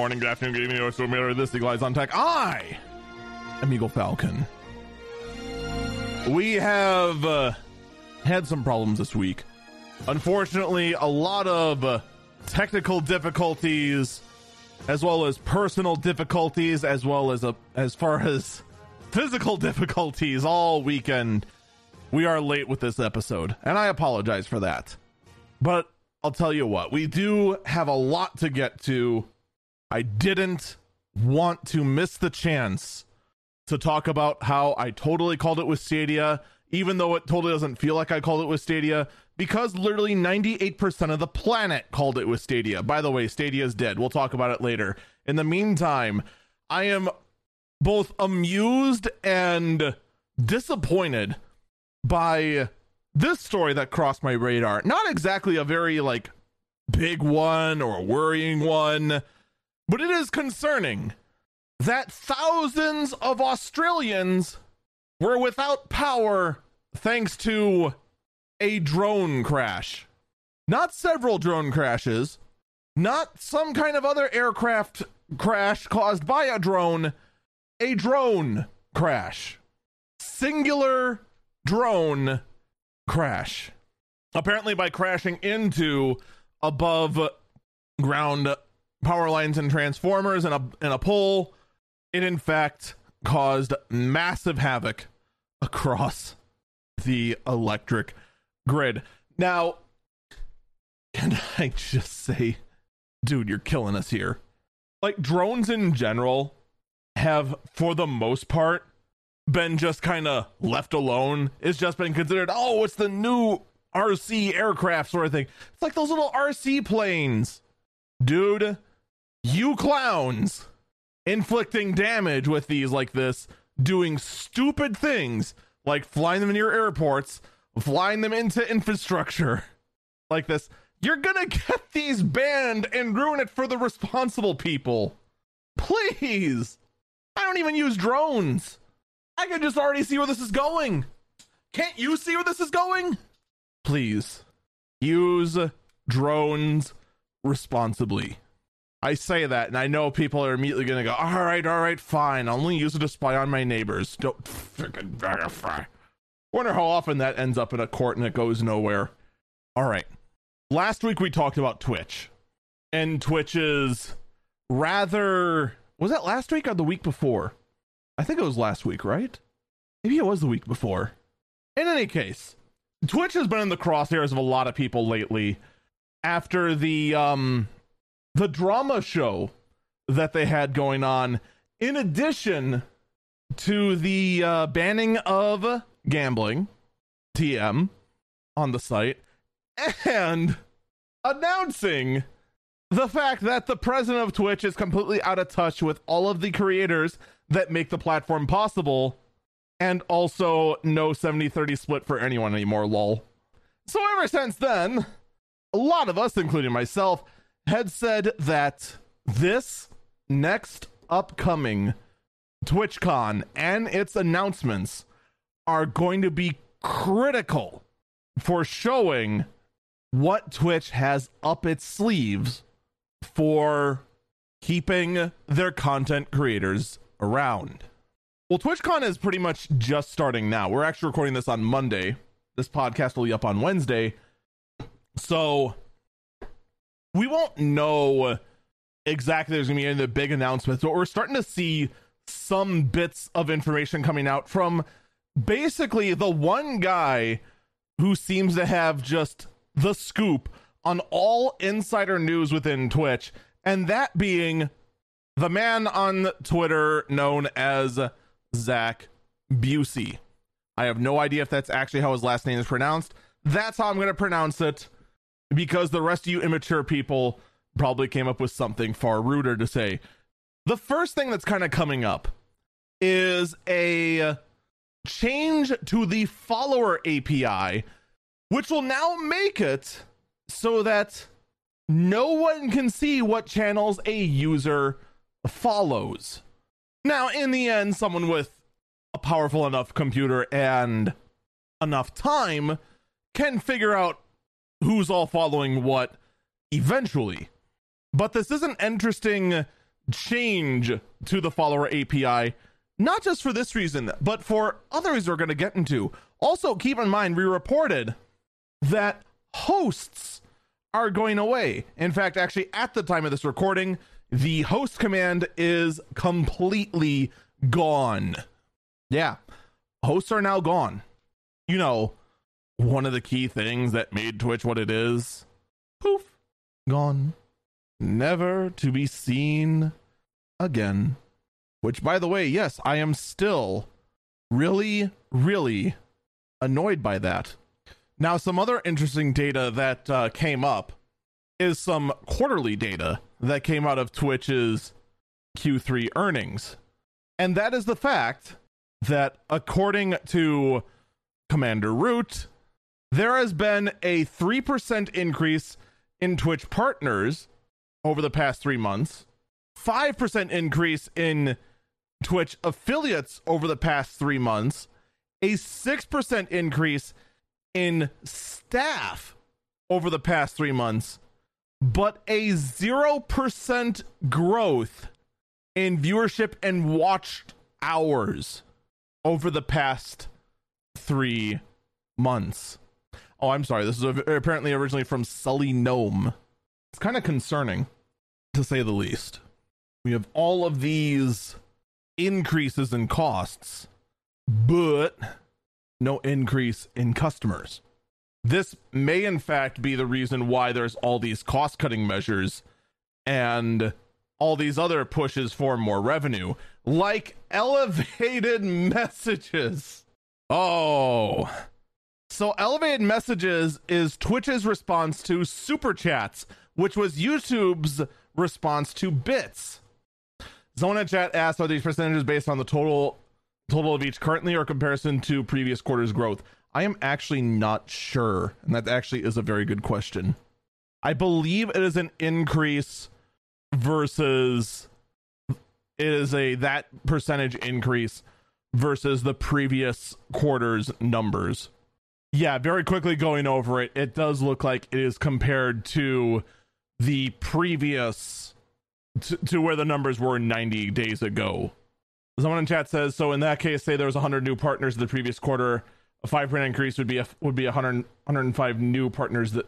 morning, good afternoon, good evening, or so matter this Eagle on Tech. I am Eagle Falcon. We have uh, had some problems this week. Unfortunately, a lot of uh, technical difficulties, as well as personal difficulties, as well as uh, as far as physical difficulties all weekend. We are late with this episode, and I apologize for that. But I'll tell you what, we do have a lot to get to. I didn't want to miss the chance to talk about how I totally called it with Stadia, even though it totally doesn't feel like I called it with Stadia, because literally 98% of the planet called it with Stadia. By the way, Stadia is dead. We'll talk about it later. In the meantime, I am both amused and disappointed by this story that crossed my radar. Not exactly a very like big one or worrying one, but it is concerning that thousands of Australians were without power thanks to a drone crash. Not several drone crashes, not some kind of other aircraft crash caused by a drone, a drone crash. Singular drone crash. Apparently, by crashing into above ground power lines and transformers and a, and a pole, it in fact caused massive havoc across the electric grid. Now, can I just say, dude, you're killing us here. Like, drones in general have, for the most part, been just kind of left alone. It's just been considered, oh, it's the new RC aircraft sort of thing. It's like those little RC planes. Dude, you clowns inflicting damage with these like this, doing stupid things like flying them in your airports, flying them into infrastructure like this. You're gonna get these banned and ruin it for the responsible people. Please. I don't even use drones. I can just already see where this is going. Can't you see where this is going? Please use drones responsibly. I say that, and I know people are immediately going to go, all right, all right, fine. I'll only use it to spy on my neighbors. Don't freaking verify. Wonder how often that ends up in a court and it goes nowhere. All right. Last week we talked about Twitch and Twitch's rather. Was that last week or the week before? I think it was last week, right? Maybe it was the week before. In any case, Twitch has been in the crosshairs of a lot of people lately after the um the drama show that they had going on in addition to the uh, banning of gambling TM on the site and announcing the fact that the president of Twitch is completely out of touch with all of the creators that make the platform possible and also no 70-30 split for anyone anymore lol. So ever since then a lot of us including myself had said that this next upcoming twitchcon and its announcements are going to be critical for showing what twitch has up its sleeves for keeping their content creators around. Well, TwitchCon is pretty much just starting now. We're actually recording this on Monday. This podcast will be up on Wednesday. So we won't know exactly there's to be any big announcements, but we're starting to see some bits of information coming out from basically the one guy who seems to have just the scoop on all insider news within Twitch, and that being the man on Twitter known as Zach Bussey. I have no idea if that's actually how his last name is pronounced. That's how I'm going to pronounce it because the rest of you immature people probably came up with something far ruder to say. The first thing that's kind of coming up is a change to the follower API, which will now make it so that no one can see what channels a user follows. Now, in the end, someone with a powerful enough computer and enough time can figure out who's all following what eventually. But this is an interesting change to the follower API, not just for this reason, but for others we're going to get into. Also, keep in mind, we reported that hosts are going away. In fact, actually, at the time of this recording, the host command is completely gone. Yeah, hosts are now gone. You know, one of the key things that made Twitch what it is poof, gone. Never to be seen again. Which, by the way, yes, I am still really, really annoyed by that. Now, some other interesting data that uh, came up is some quarterly data that came out of Twitch's Q3 earnings. And that is the fact that, according to Commander Root, there has been a 3% increase in Twitch partners over the past three months, 5% increase in Twitch affiliates over the past three months, a 6% increase in staff over the past three months, but a 0% growth in viewership and watched hours over the past three months. Oh, I'm sorry. This is apparently originally from Sully Gnome. It's kind of concerning, to say the least. We have all of these increases in costs, but no increase in customers. This may, in fact, be the reason why there's all these cost cutting measures and all these other pushes for more revenue, like elevated messages. Oh. So, elevated messages is Twitch's response to super chats, which was YouTube's response to bits. Zona Chat asked, are these percentages based on the total total of each currently or comparison to previous quarters growth? I am actually not sure. And that actually is a very good question. I believe it is an increase versus it is a that percentage increase versus the previous quarter's numbers. Yeah, very quickly going over it, it does look like it is compared to the previous to, where the numbers were 90 days ago. Someone in chat says, so in that case, say there was 100 new partners in the previous quarter, a 5% increase would be a, would be 100, 105 new partners that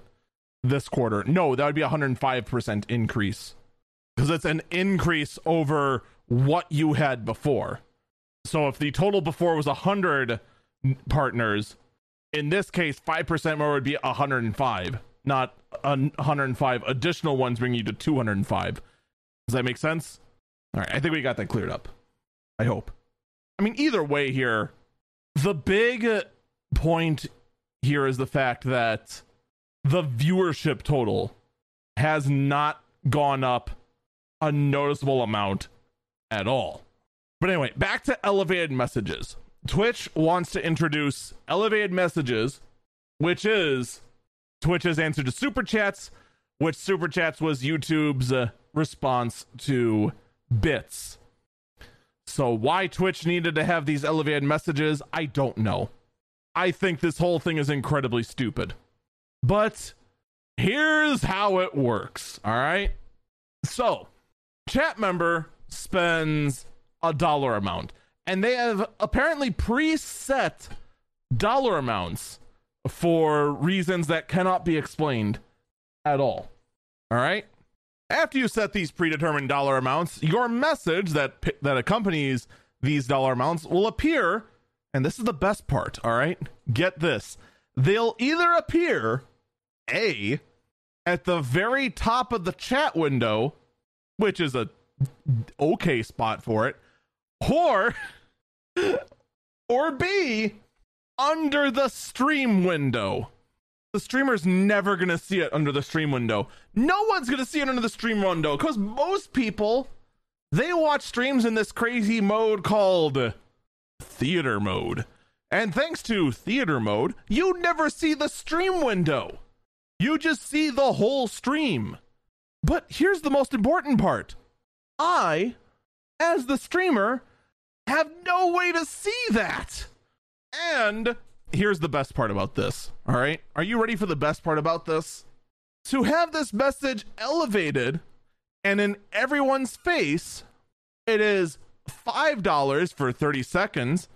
this quarter. No, that would be a 105% increase because it's an increase over what you had before. So if the total before was 100 partners, in this case, 5% more would be 105, not 105 additional ones bring you to 205. Does that make sense? All right, I think we got that cleared up. I hope. I mean, either way, here, the big point here is the fact that the viewership total has not gone up a noticeable amount at all. But anyway, back to elevated messages. Twitch wants to introduce elevated messages, which is Twitch's answer to super chats, which super chats was YouTube's uh, response to bits. So, why Twitch needed to have these elevated messages, I don't know. I think this whole thing is incredibly stupid. But here's how it works, all right? So, chat member spends a dollar amount, and they have apparently preset dollar amounts for reasons that cannot be explained at all. All right? After you set these predetermined dollar amounts, your message that that accompanies these dollar amounts will appear, and this is the best part, all right? Get this. They'll either appear A at the very top of the chat window, which is a okay spot for it, or or B under the stream window the streamer's never gonna see it under the stream window. No one's gonna see it under the stream window because most people they watch streams in this crazy mode called theater mode. And thanks to theater mode, you never see the stream window. You just see the whole stream. But here's the most important part I, as the streamer, have no way to see that. And here's the best part about this. All right. Are you ready for the best part about this? To have this message elevated And in everyone's face, it is $5 for 30 seconds,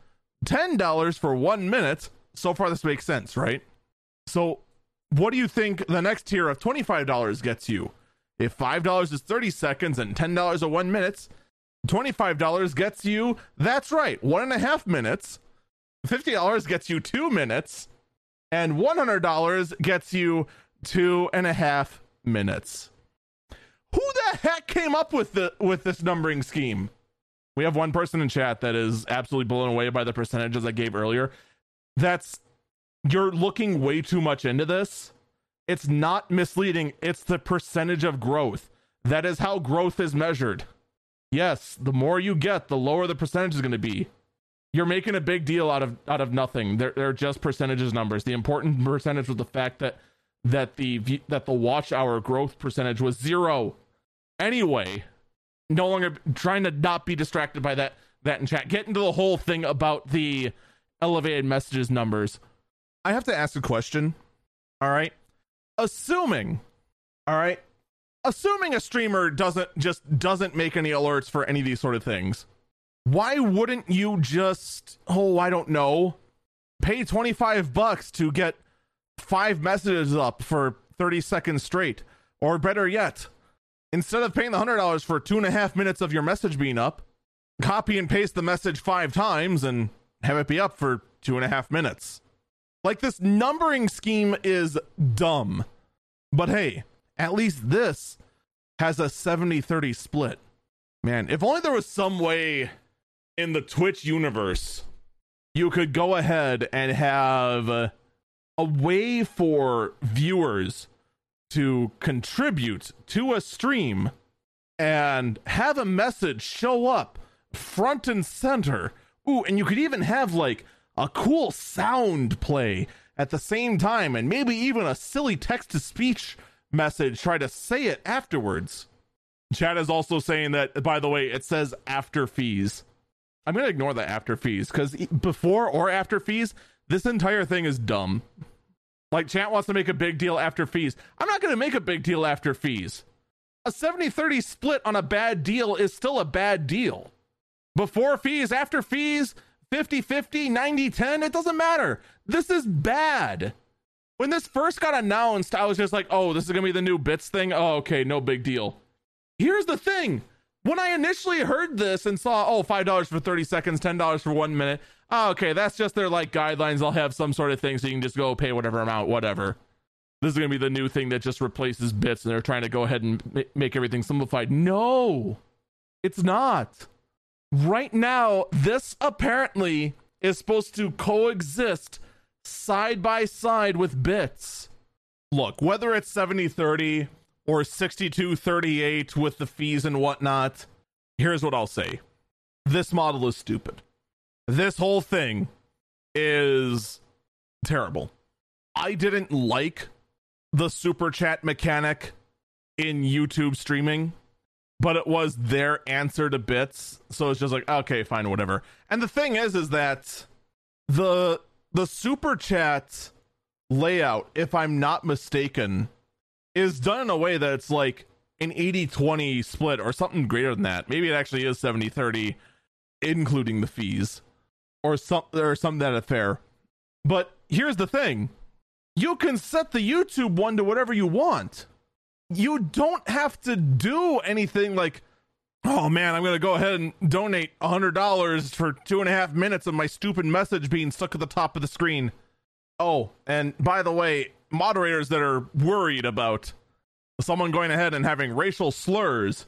$10 for one minute. So far, this makes sense, right? So, what do you think the next tier of $25 gets you? If $5 is 30 seconds and $10 is one minute, $25 gets you, that's right, one and a half minutes. $50 gets you two minutes. And $100 gets you two and a half minutes. Who the heck came up with the with this numbering scheme? We have one person in chat that is absolutely blown away by the percentages I gave earlier. That's you're looking way too much into this. It's not misleading, it's the percentage of growth. That is how growth is measured. Yes, the more you get, the lower the percentage is going to be. You're making a big deal out of out of nothing. They're, they're just percentages numbers. The important percentage was the fact that that the that the watch hour growth percentage was zero. Anyway, no longer trying to not be distracted by that that in chat. Get into the whole thing about the elevated messages numbers. I have to ask a question. All right. Assuming, all right, assuming a streamer doesn't just doesn't make any alerts for any of these sort of things, why wouldn't you just oh, I don't know, pay 25 bucks to get five messages up for 30 seconds straight? Or better yet, instead of paying the $100 for two and a half minutes of your message being up, copy and paste the message five times and have it be up for two and a half minutes. Like this numbering scheme is dumb. But hey, at least this has a 70 30 split. Man, if only there was some way in the Twitch universe you could go ahead and have a way for viewers to contribute to a stream and have a message show up front and center. Ooh, and you could even have like a cool sound play at the same time and maybe even a silly text to speech message try to say it afterwards. Chat is also saying that by the way, it says after fees. I'm going to ignore the after fees cuz before or after fees, this entire thing is dumb. Like chat wants to make a big deal after fees. I'm not going to make a big deal after fees. A 70-30 split on a bad deal is still a bad deal. Before fees, after fees, 50 50, 90 10, it doesn't matter. This is bad. When this first got announced, I was just like, oh, this is to be the new bits thing. Oh, okay, no big deal. Here's the thing when I initially heard this and saw, oh, $5 for 30 seconds, $10 for one minute, oh, okay, that's just their like guidelines. They'll have some sort of thing so you can just go pay whatever amount, whatever. This is to be the new thing that just replaces bits and they're trying to go ahead and make everything simplified. No, it's not right now, this apparently is supposed to coexist side by side with bits. Look, whether it's 70 30 or 62 38 with the fees and whatnot, here's what I'll say this model is stupid. This whole thing is terrible. I didn't like the super chat mechanic in YouTube streaming but it was their answer to bits so it's just like okay fine whatever and the thing is is that the the super chat layout if i'm not mistaken is done in a way that it's like an 80-20 split or something greater than that. Maybe it actually is 70-30 including the fees or some or something that fair. But here's the thing. You can set the youtube one to whatever you want. You don't have to do anything like oh man i'm gonna go ahead and donate hundred dollars for two and a half minutes of my stupid message being stuck at the top of the screen. Oh and by the way moderators that are worried about someone going ahead and having racial slurs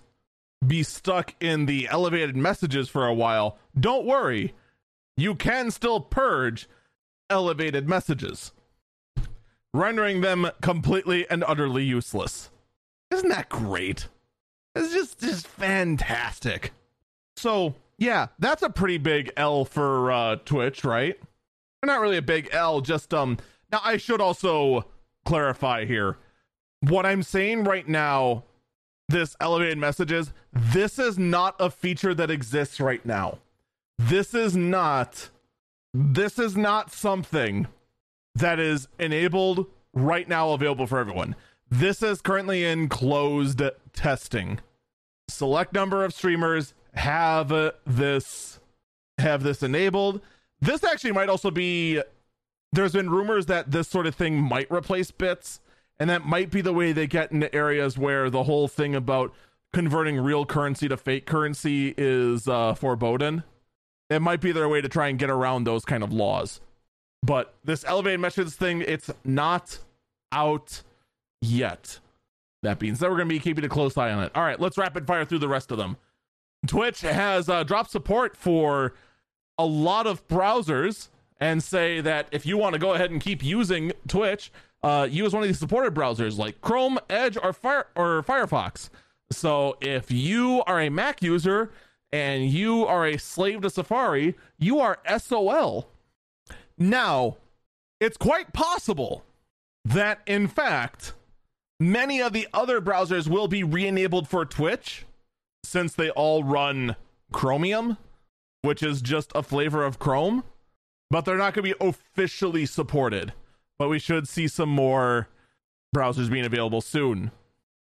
be stuck in the elevated messages for a while don't worry. You can still purge elevated messages rendering them completely and utterly useless. Isn't that great? It's just just fantastic. So yeah, that's a pretty big L for uh, Twitch, right? Not really a big L, just um. Now I should also clarify here. What I'm saying right now, this elevated messages, this is not a feature that exists right now. This is not. This is not something that is enabled right now available for everyone. This is currently in closed testing. select number of streamers have this have this enabled. This actually might also be there's been rumors that this sort of thing might replace bits and that might be the way they get into areas where the whole thing about converting real currency to fake currency is uh, foreboding. It might be their way to try and get around those kind of laws. But this elevated methods thing, it's not out yet. That being said, we're going to be keeping a close eye on it. All right, let's rapid fire through the rest of them. Twitch has uh, dropped support for a lot of browsers and say that if you want to go ahead and keep using Twitch, uh, use one of these supported browsers like Chrome, Edge, or Fire or Firefox. So if you are a Mac user and you are a slave to Safari, you are SOL. Now, it's quite possible that in fact many of the other browsers will be re-enabled for Twitch since they all run Chromium, which is just a flavor of Chrome, but they're not going to be officially supported. But we should see some more browsers being available soon.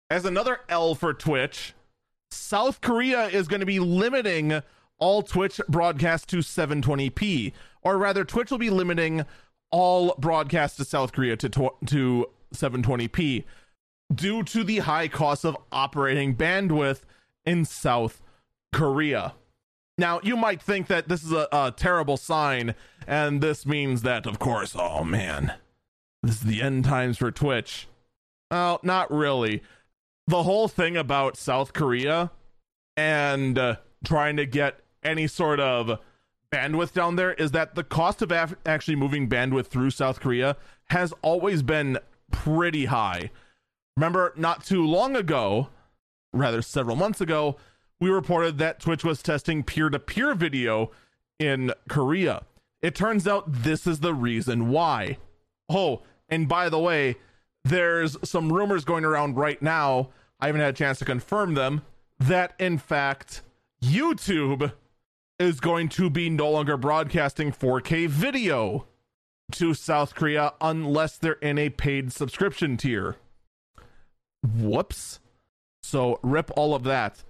As another L for Twitch, South Korea is going to be limiting all Twitch broadcasts to 720p, or rather, Twitch will be limiting all broadcasts to South Korea to to 720p due to the high cost of operating bandwidth in South Korea. Now, you might think that this is a, a, terrible sign, and this means that, of course, oh man, this is the end times for Twitch. Oh, not really. The whole thing about South Korea and uh, trying to get any sort of bandwidth down there is that the cost of af- actually moving bandwidth through South Korea has always been pretty high. Remember, not too long ago, rather several months ago, we reported that Twitch was testing peer to peer video in Korea. It turns out this is the reason why. Oh, and by the way, there's some rumors going around right now. I haven't had a chance to confirm them that in fact YouTube is going to be no longer broadcasting 4K video to South Korea unless they're in a paid subscription tier. Whoops. So rip all of that.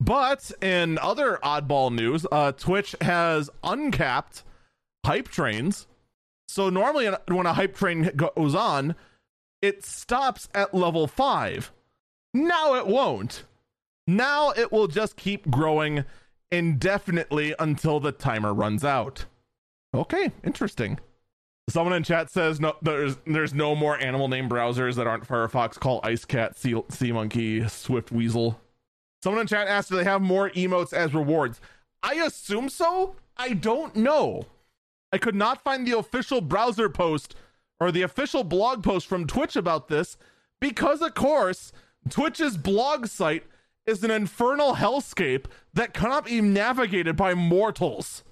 But in other oddball news, uh, Twitch has uncapped hype trains. So normally when a hype train goes on, it stops at level 5. Now it won't. Now it will just keep growing indefinitely until the timer runs out. Okay, interesting. Someone in chat says no there's there's no more animal name browsers that aren't Firefox. Call Ice Cat, Sea, sea Monkey, Swift Weasel. Someone in chat asked do they have more emotes as rewards? I assume so. I don't know. I could not find the official browser post or the official blog post from Twitch about this because of course Twitch's blog site is an infernal hellscape that cannot be navigated by mortals.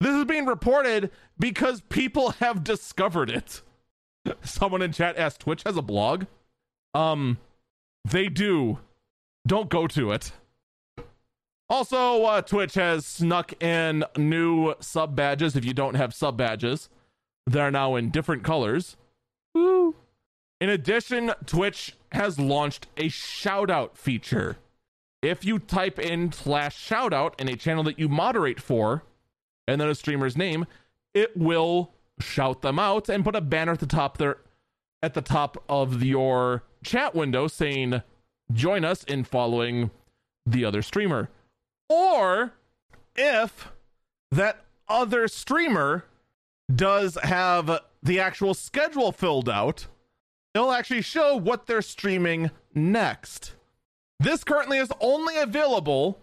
This is being reported because people have discovered it. Someone in chat asked Twitch has a blog. Um, they do. Don't go to it. Also, uh, Twitch has snuck in new sub badges. If you don't have sub badges, they're now in different colors. Woo. In addition, Twitch has launched a shout out feature if you type in slash shoutout in a channel that you moderate for and then a streamer's name, it will shout them out and put a banner at the top there at the top of your chat window saying join us in following the other streamer. Or if that other streamer does have the actual schedule filled out, it'll actually show what they're streaming next. This currently is only available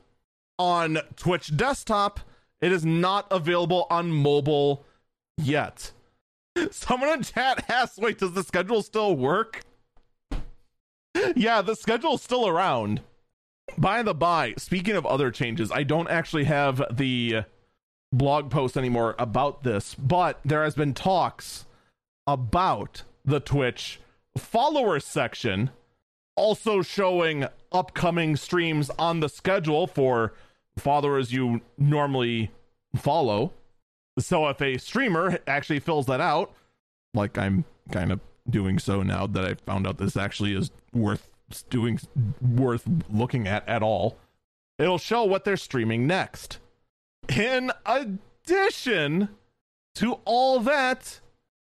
on Twitch desktop. It is not available on mobile yet. Someone in chat asks, wait, does the schedule still work? yeah, the schedule's still around. By the by, speaking of other changes, I don't actually have the blog post anymore about this, but there has been talks about the Twitch followers section also showing upcoming streams on the schedule for followers you normally follow. So if a streamer actually fills that out, like I'm kind of doing so now that I found out this actually is worth doing worth looking at at all. it'll show what they're streaming next. In addition to all that,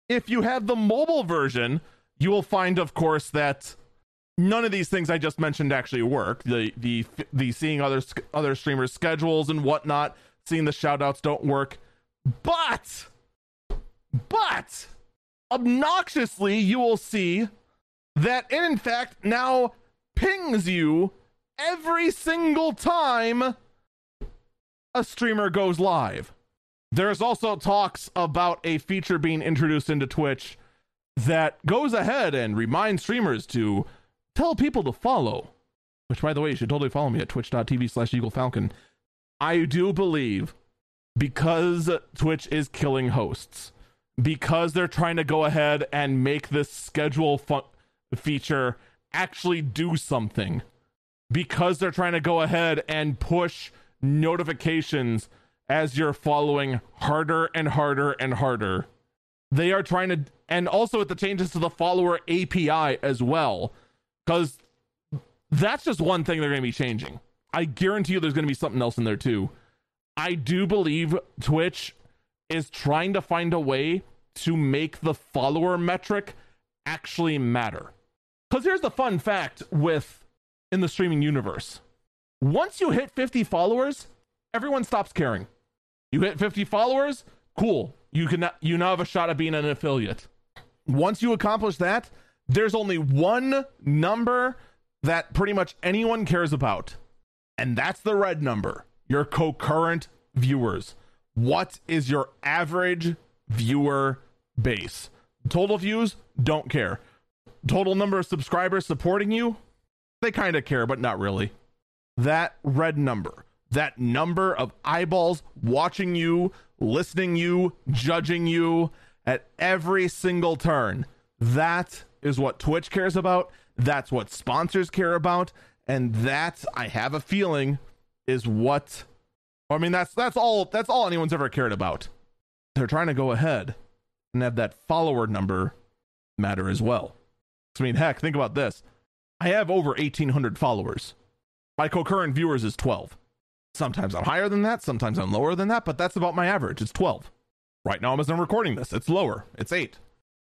if you have the mobile version, you will find, of course, that none of these things I just mentioned actually work. The the the seeing other other streamers' schedules and whatnot, seeing the shoutouts don't work. But but obnoxiously, you will see that it in fact now pings you every single time a streamer goes live. There's also talks about a feature being introduced into Twitch that goes ahead and reminds streamers to tell people to follow. Which, by the way, you should totally follow me at twitch.tv slash Eagle Falcon. I do believe because Twitch is killing hosts, because they're trying to go ahead and make this schedule fu- feature actually do something, because they're trying to go ahead and push notifications as you're following harder and harder and harder. They are trying to, and also with the changes to the follower API as well, because that's just one thing they're going to be changing. I guarantee you there's going to be something else in there too. I do believe Twitch is trying to find a way to make the follower metric actually matter. Because here's the fun fact with in the streaming universe once you hit 50 followers, everyone stops caring. You hit 50 followers, cool. You can you now have a shot at being an affiliate. Once you accomplish that, there's only one number that pretty much anyone cares about. And that's the red number. Your concurrent viewers. What is your average viewer base? Total views, don't care. Total number of subscribers supporting you, they kind of care, but not really. That red number, that number of eyeballs watching you, listening you, judging you at every single turn. That is what Twitch cares about. That's what sponsors care about. And that, I have a feeling, is what I mean that's that's all that's all anyone's ever cared about. They're trying to go ahead and have that follower number matter as well. I mean, heck, think about this. I have over 1800 followers. My concurrent viewers is 12. Sometimes I'm higher than that, sometimes I'm lower than that, but that's about my average. It's 12. Right now, as I'm recording this, it's lower. It's 8.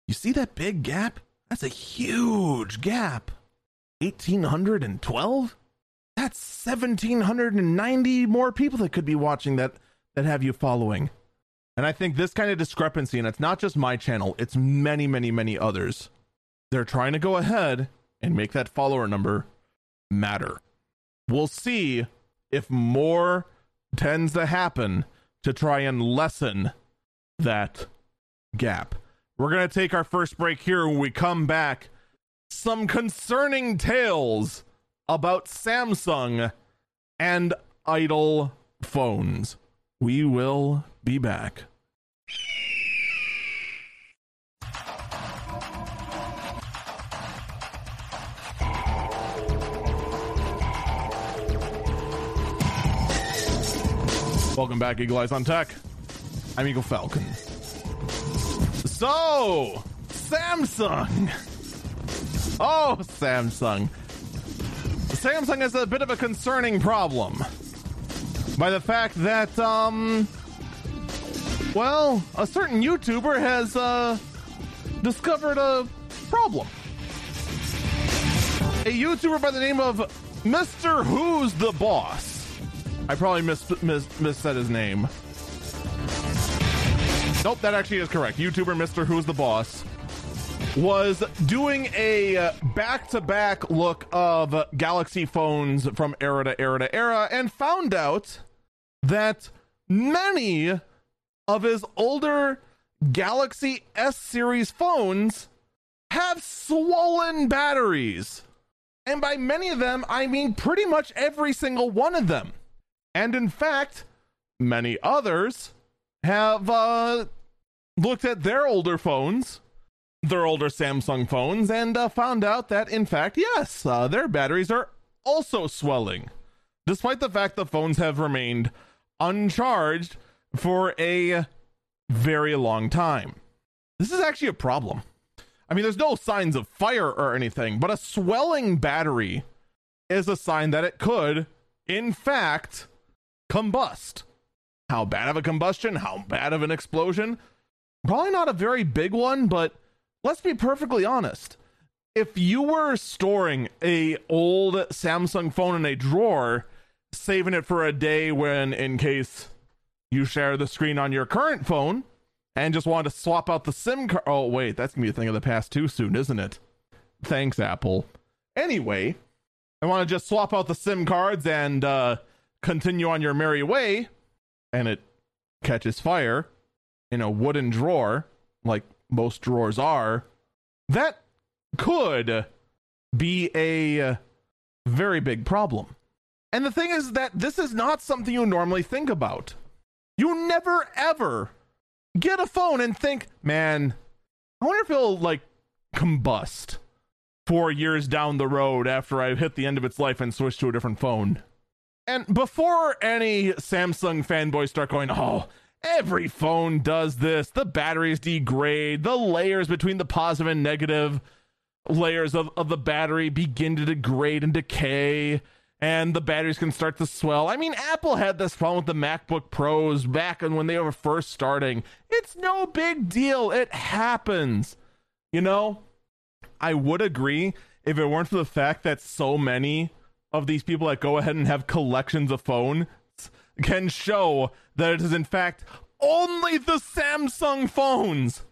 You see that big gap? That's a huge gap. 1812? That's 1790 more people that could be watching that that have you following. And I think this kind of discrepancy, and it's not just my channel, it's many, many, many others. They're trying to go ahead and make that follower number matter. We'll see if more tends to happen to try and lessen that gap. We're going to take our first break here when we come back. Some concerning tales about Samsung and idle phones. We will be back. Welcome back, Eagle Eyes on Tech. I'm Eagle Falcon. So, Samsung. Oh, Samsung. Samsung has a bit of a concerning problem by the fact that, um, well, a certain YouTuber has uh, discovered a problem. A YouTuber by the name of Mr. Who's the Boss I probably mis mis missaid his name. Nope, that actually is correct. YouTuber Mr. Who's the Boss was doing a back to back look of Galaxy phones from era to era to era and found out that many of his older Galaxy S series phones have swollen batteries. And by many of them, I mean pretty much every single one of them. And in fact, many others have uh, looked at their older phones, their older Samsung phones, and uh, found out that, in fact, yes, uh, their batteries are also swelling, despite the fact the phones have remained uncharged for a very long time. This is actually a problem. I mean, there's no signs of fire or anything, but a swelling battery is a sign that it could in fact, combust. How bad of a combustion? How bad of an explosion? Probably not a very big one, but let's be perfectly honest. If you were storing a old Samsung phone in a drawer, saving it for a day when in case you share the screen on your current phone and just wanted to swap out the SIM card. Oh, wait, that's going to be a thing of the past too soon, isn't it? Thanks, Apple. Anyway, I want to just swap out the SIM cards and uh, continue on your merry way, and it catches fire in a wooden drawer, like most drawers are, that could be a uh, very big problem. And the thing is that this is not something you normally think about. You never ever get a phone and think, man, I wonder if it'll like combust four years down the road after I've hit the end of its life and switched to a different phone. And before any Samsung fanboys start going, oh, every phone does this, the batteries degrade, the layers between the positive and negative layers of, of the battery begin to degrade and decay and the batteries can start to swell. I mean, Apple had this problem with the MacBook Pros back when they were first starting. It's no big deal. It happens. You know, I would agree if it weren't for the fact that so many of these people that go ahead and have collections of phones can show that it is in fact only the Samsung phones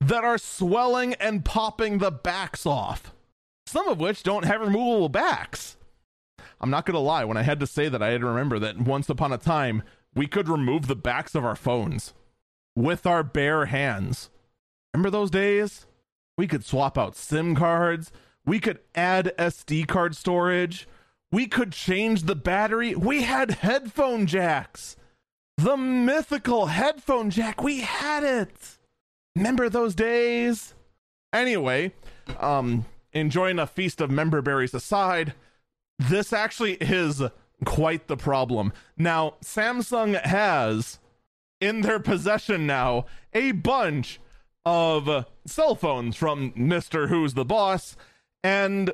that are swelling and popping the backs off. Some of which don't have removable backs. I'm not going to lie, when I had to say that, I had to remember that once upon a time, we could remove the backs of our phones with our bare hands. Remember those days? We could swap out SIM cards. We could add SD card storage. We could change the battery. We had headphone jacks. The mythical headphone jack. We had it. Remember those days? Anyway, um, enjoying a feast of member berries aside, this actually is quite the problem. Now, Samsung has in their possession now a bunch of cell phones from Mr. Who's the Boss. And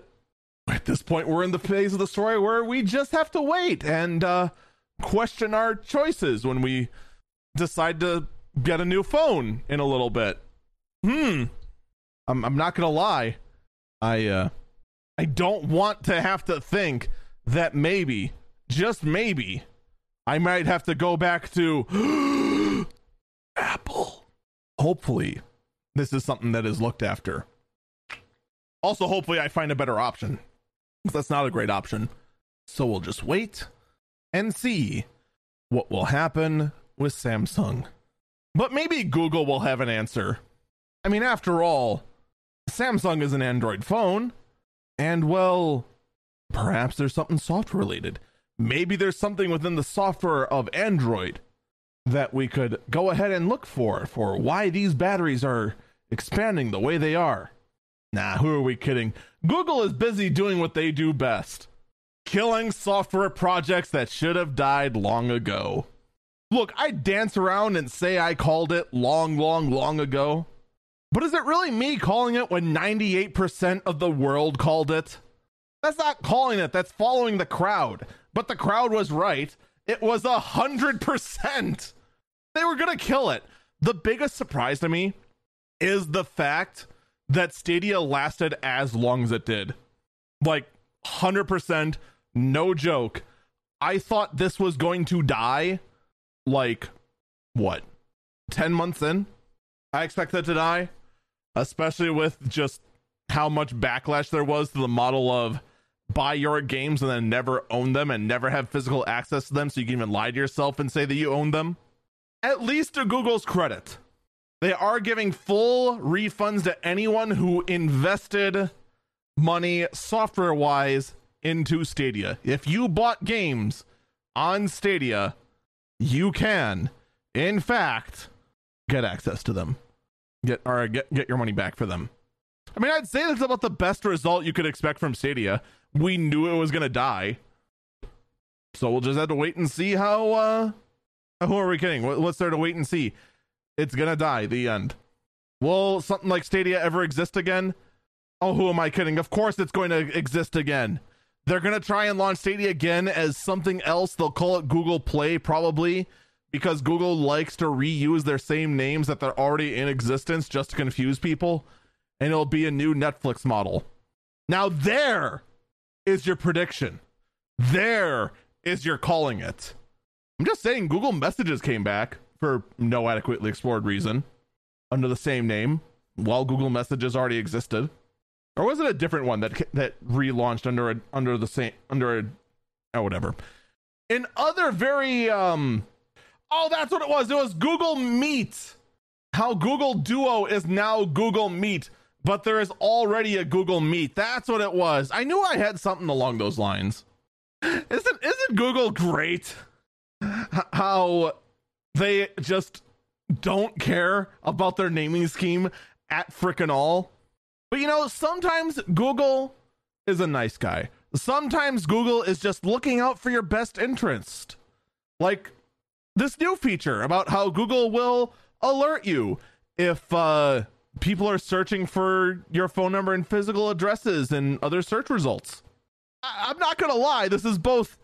at this point, we're in the phase of the story where we just have to wait and uh, question our choices when we decide to get a new phone in a little bit. Hmm. I'm, I'm not to lie. I, uh, I don't want to have to think that maybe, just maybe, I might have to go back to Apple. Hopefully, this is something that is looked after. Also, hopefully, I find a better option. That's not a great option. So we'll just wait and see what will happen with Samsung. But maybe Google will have an answer. I mean, after all, Samsung is an Android phone. And well, perhaps there's something software related. Maybe there's something within the software of Android that we could go ahead and look for for why these batteries are expanding the way they are. Nah, who are we kidding? Google is busy doing what they do best killing software projects that should have died long ago. Look, I dance around and say I called it long, long, long ago. But is it really me calling it when 98% of the world called it? That's not calling it, that's following the crowd. But the crowd was right. It was a hundred percent. They were gonna kill it. The biggest surprise to me is the fact that Stadia lasted as long as it did. Like 100%, no joke. I thought this was going to die like what? 10 months in? I expect that to die especially with just how much backlash there was to the model of buy your games and then never own them and never have physical access to them so you can even lie to yourself and say that you own them. At least to Google's credit, they are giving full refunds to anyone who invested money software wise into Stadia. If you bought games on Stadia, you can, in fact, get access to them get or get get your money back for them. I mean, I'd say that's about the best result you could expect from Stadia. We knew it was gonna die, so we'll just have to wait and see how. uh Who are we kidding? What's there to wait and see? It's gonna die. The end. Will something like Stadia ever exist again? Oh, who am I kidding? Of course, it's going to exist again. They're going to try and launch Stadia again as something else. They'll call it Google Play, probably, because Google likes to reuse their same names that they're already in existence just to confuse people. And it'll be a new Netflix model. Now, there is your prediction. There is your calling it. I'm just saying, Google Messages came back for no adequately explored reason under the same name while Google Messages already existed? Or was it a different one that that relaunched under a under the same under a oh whatever. In other very um oh that's what it was. It was google meet. How google duo is now google meet but there is already a google meet. That's what it was. I knew i had something along those lines. Isn't isn't google great? How they just don't care about their naming scheme at frickin' all but you know, sometimes Google is a nice guy. Sometimes Google is just looking out for your best interest. Like this new feature about how Google will alert you if uh, people are searching for your phone number and physical addresses and other search results. I- I'm not going to lie, this is both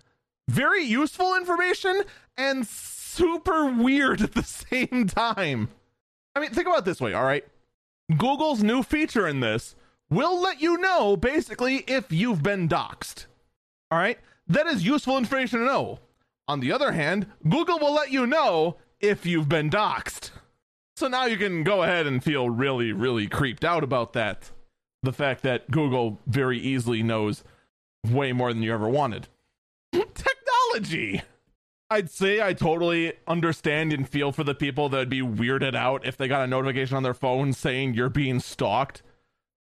very useful information and super weird at the same time. I mean, think about this way, all right? Google's new feature in this will let you know basically if you've been doxxed. All right? That is useful information to know. On the other hand, Google will let you know if you've been doxxed. So now you can go ahead and feel really, really creeped out about that. The fact that Google very easily knows way more than you ever wanted. Technology! I'd say I totally understand and feel for the people that would be weirded out if they got a notification on their phone saying you're being stalked.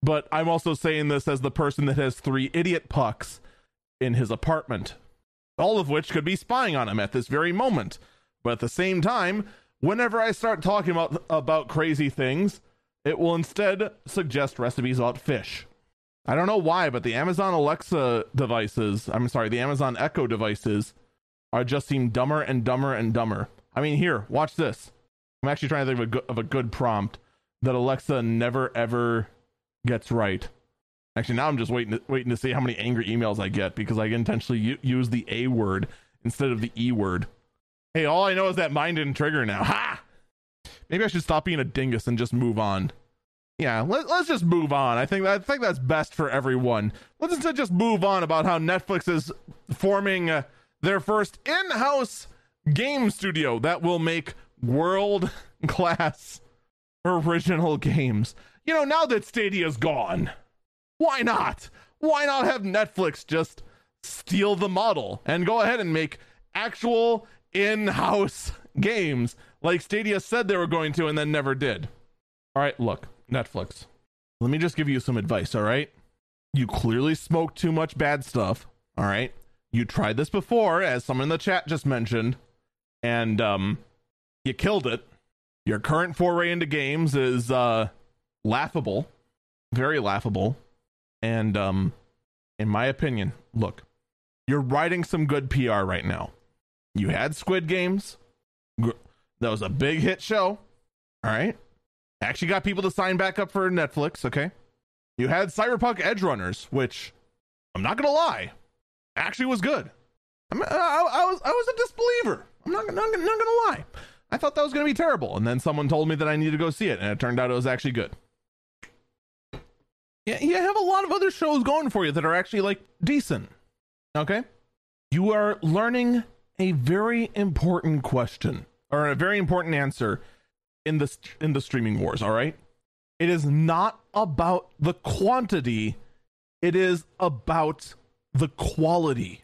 But I'm also saying this as the person that has three idiot pucks in his apartment, all of which could be spying on him at this very moment. But at the same time, whenever I start talking about about crazy things, it will instead suggest recipes about fish. I don't know why, but the Amazon Alexa devices, I'm sorry, the Amazon Echo devices are just seem dumber and dumber and dumber. I mean, here, watch this. I'm actually trying to think of a good, of a good prompt that Alexa never ever gets right. Actually, now I'm just waiting to, waiting to see how many angry emails I get because I intentionally u- use the A word instead of the E word. Hey, all I know is that mine didn't trigger now. Ha! Maybe I should stop being a dingus and just move on. Yeah, let, us just move on. I think I think that's best for everyone. Let's just move on about how Netflix is forming. Uh, their first in house game studio that will make world class original games. You know, now that Stadia's gone, why not? Why not have Netflix just steal the model and go ahead and make actual in house games like Stadia said they were going to and then never did? All right, look, Netflix. Let me just give you some advice, all right? You clearly smoke too much bad stuff, all right? You tried this before, as someone in the chat just mentioned, and um, you killed it. Your current foray into games is uh, laughable, very laughable, and um, in my opinion, look, you're writing some good PR right now. You had Squid Games. That was a big hit show. All right. Actually got people to sign back up for Netflix, okay? You had Cyberpunk Edgerunners, which I'm not to lie, actually was good. I, I, I, was I was a disbeliever. I'm not, not, not gonna lie. I thought that was gonna be terrible, and then someone told me that I needed to go see it, and it turned out it was actually good. Yeah, you have a lot of other shows going for you that are actually like decent. Okay, you are learning a very important question or a very important answer in the in the streaming wars. All right, it is not about the quantity; it is about the quality.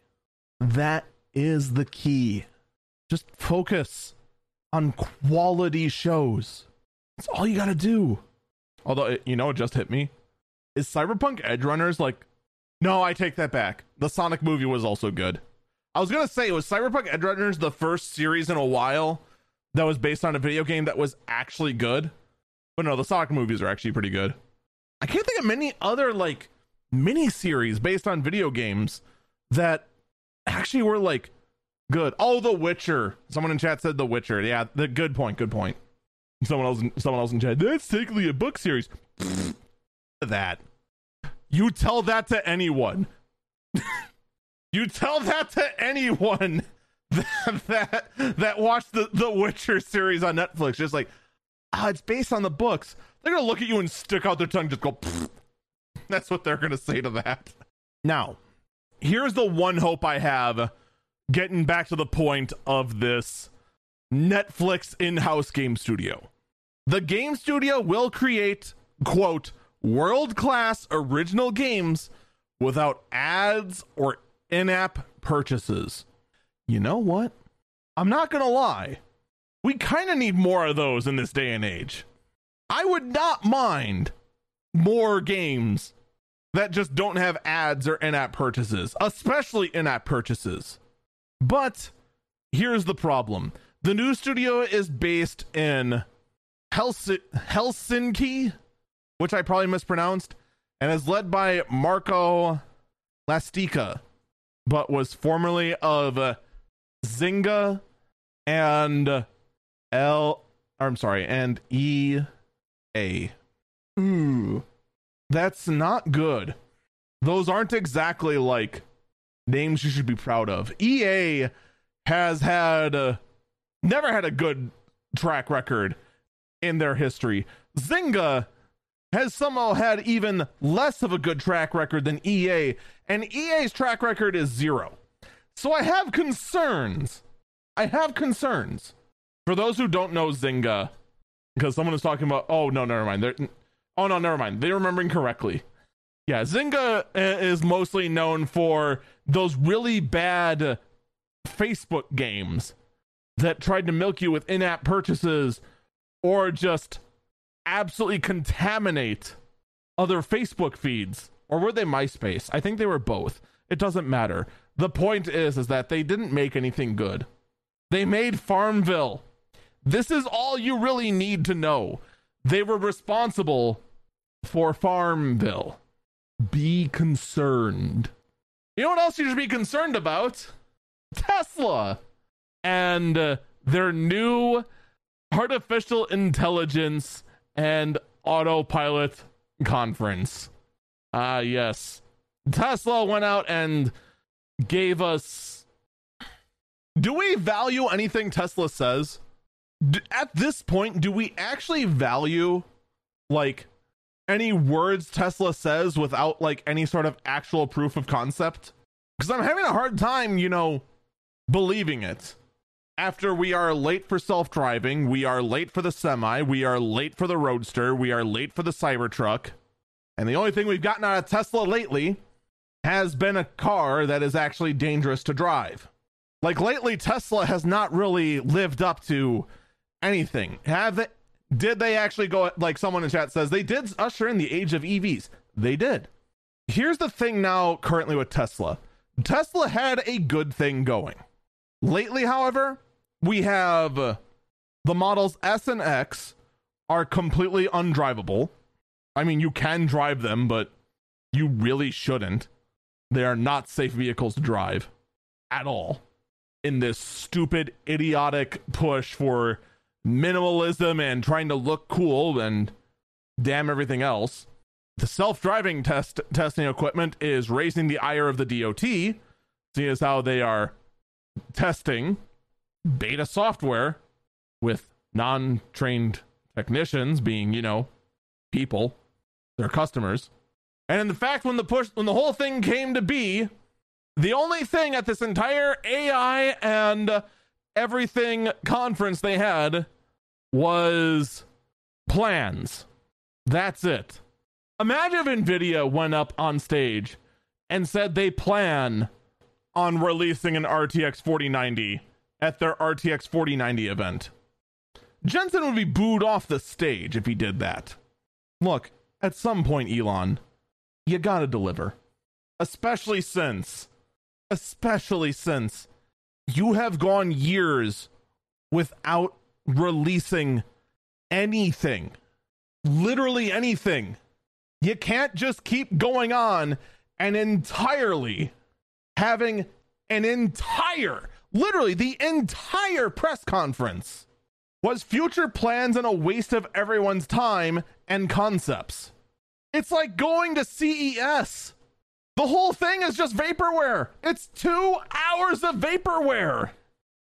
That is the key. Just focus on quality shows. That's all you got to do. Although, you know, it just hit me. Is Cyberpunk Edgerunners like. No, I take that back. The Sonic movie was also good. I was going to say, it was Cyberpunk Edgerunners the first series in a while that was based on a video game that was actually good? But no, the Sonic movies are actually pretty good. I can't think of many other, like, mini series based on video games that actually were like good. Oh, The Witcher. Someone in chat said The Witcher. Yeah, the good point. Good point. Someone else. Someone else in chat. That's technically a book series. that. You tell that to anyone. You tell that to anyone that that, that watched the, the Witcher series on Netflix. Just like, ah, oh, it's based on the books. They're gonna look at you and stick out their tongue, just go. Pfft. That's what they're gonna say to that. Now, here's the one hope I have. Getting back to the point of this Netflix in-house game studio. The game studio will create quote world-class original games without ads or in-app purchases. You know what? I'm not going to lie. We kind of need more of those in this day and age. I would not mind more games that just don't have ads or in app purchases, especially in app purchases. But here's the problem the new studio is based in Helsi- Helsinki, which I probably mispronounced, and is led by Marko Lastikka, but was formerly of Zynga and L. I'm sorry, and E A. Ooh, that's not good. Those aren't exactly like names you should be proud of. EA has had uh, never had a good track record in their history. Zynga has somehow had even less of a good track record than EA, and EA's track record is zero. So I have concerns. I have concerns. For those who don't know Zynga, because someone is talking about, oh no, never mind. They're, oh no, never mind. They're remembering correctly. Yeah, Zynga uh, is mostly known for those really bad Facebook games that tried to milk you with in app purchases or just absolutely contaminate other Facebook feeds. Or were they MySpace? I think they were both. It doesn't matter. The point is is that they didn't make anything good. They made Farmville. This is all you really need to know. They were responsible for Farmville. Be concerned. You know what else you should be concerned about? Tesla and uh, their new artificial intelligence and autopilot conference. Ah, uh, yes. Tesla went out and gave us. Do we value anything Tesla says? D- at this point, do we actually value like any words Tesla says without like any sort of actual proof of concept? Because I'm having a hard time, you know, believing it after we are late for self driving, we are late for the semi, we are late for the roadster, we are late for the Cybertruck. And the only thing we've gotten out of Tesla lately has been a car that is actually dangerous to drive. Like lately, Tesla has not really lived up to anything. Have? Did they actually go like someone in chat says they did usher in the age of EVs? They did. Here's the thing now, currently with Tesla Tesla had a good thing going. Lately, however, we have uh, the models S and X are completely undrivable. I mean, you can drive them, but you really shouldn't. They are not safe vehicles to drive at all in this stupid, idiotic push for minimalism and trying to look cool and damn everything else. The self-driving test testing equipment is raising the ire of the DOT, seeing as how they are testing beta software with non trained technicians being, you know, people, their customers. And in the fact when the push when the whole thing came to be, the only thing at this entire AI and everything conference they had was plans. That's it. Imagine if Nvidia went up on stage and said they plan on releasing an RTX 4090 at their RTX 4090 event. Jensen would be booed off the stage if he did that. Look, at some point, Elon, you gotta deliver. Especially since, especially since you have gone years without releasing anything. Literally anything. You can't just keep going on and entirely having an entire literally the entire press conference was future plans and a waste of everyone's time and concepts. It's like going to CES. The whole thing is just vaporware. It's two hours of vaporware.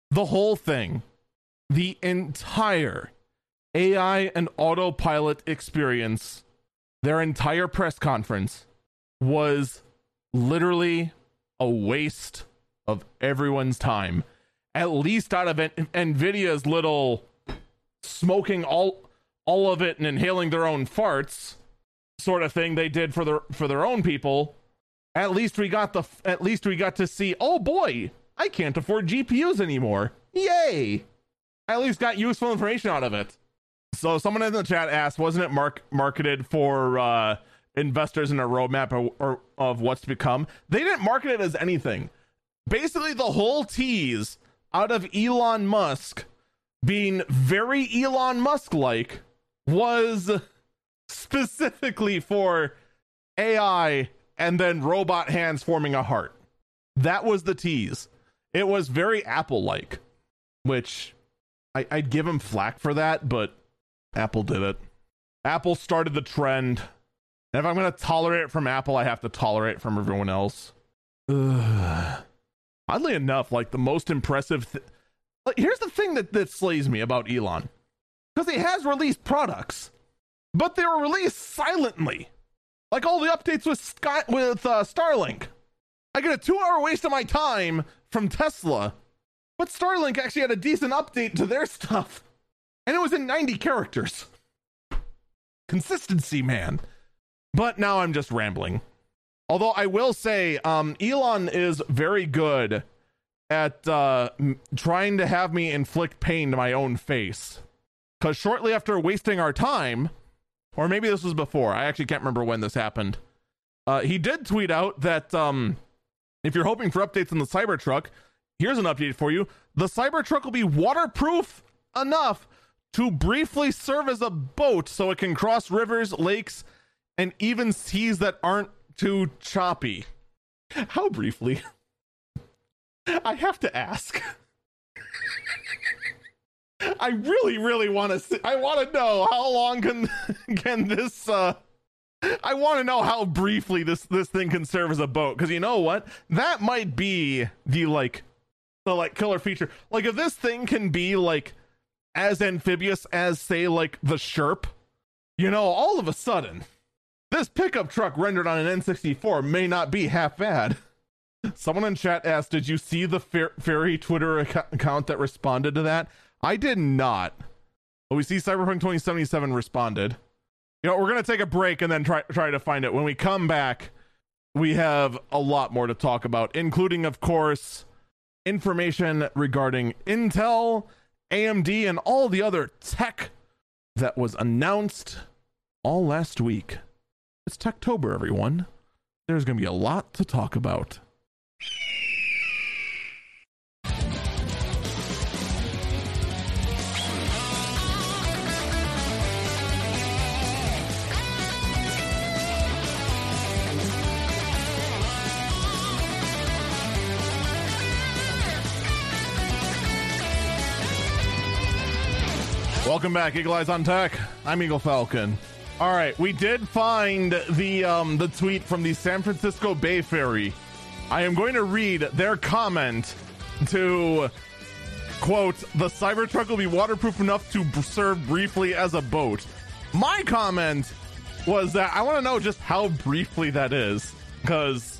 The whole thing. The entire AI and autopilot experience, their entire press conference was literally a waste of everyone's time. At least out of Nvidia's little smoking all all of it and inhaling their own farts sort of thing they did for their for their own people at least we got the at least we got to see oh boy i can't afford gpus anymore. Yay! I at least got useful information out of it. So someone in the chat asked wasn't it mark marketed for uh investors in a roadmap or, or of what's to become? They didn't market it as anything. Basically the whole tease out of elon musk being very elon musk like was specifically for ai and then robot hands forming a heart. That was the tease. It was very Apple like, which I, I'd give him flack for that, but Apple did it. Apple started the trend. And if I'm going to tolerate it from Apple, I have to tolerate it from everyone else. Ugh. Oddly enough, like the most impressive. Th- like, here's the thing that, that slays me about Elon because he has released products, but they were released silently. Like all the updates with Sky with uh, Starlink. I get a two hour waste of my time from Tesla, but Starlink actually had a decent update to their stuff, and it was in 90 characters. Consistency, man. But now I'm just rambling. Although I will say, um, Elon is very good at uh, m- trying to have me inflict pain to my own face. Because shortly after wasting our time, or maybe this was before. I actually can't remember when this happened. Uh, he did tweet out that um, if you're hoping for updates on the Cybertruck, here's an update for you. The Cybertruck will be waterproof enough to briefly serve as a boat so it can cross rivers, lakes, and even seas that aren't too choppy. How briefly? I have to ask. I really, really want to. See, I want to know how long can can this. uh I want to know how briefly this this thing can serve as a boat because you know what? That might be the like the like killer feature. Like if this thing can be like as amphibious as say like the Sherp, you know, all of a sudden this pickup truck rendered on an N64 may not be half bad. Someone in chat asked, "Did you see the fairy Twitter account that responded to that?" I did not. But we see Cyberpunk 2077 responded. You know, we're gonna take a break and then try try to find it. When we come back, we have a lot more to talk about, including, of course, information regarding Intel, AMD, and all the other tech that was announced all last week. It's Techtober, everyone. There's gonna be a lot to talk about. Welcome back, Eagle Eyes on Tech. I'm Eagle Falcon. All right, we did find the um, the tweet from the San Francisco Bay Ferry. I am going to read their comment to quote: "The Cybertruck will be waterproof enough to serve briefly as a boat." My comment was that I want to know just how briefly that is, because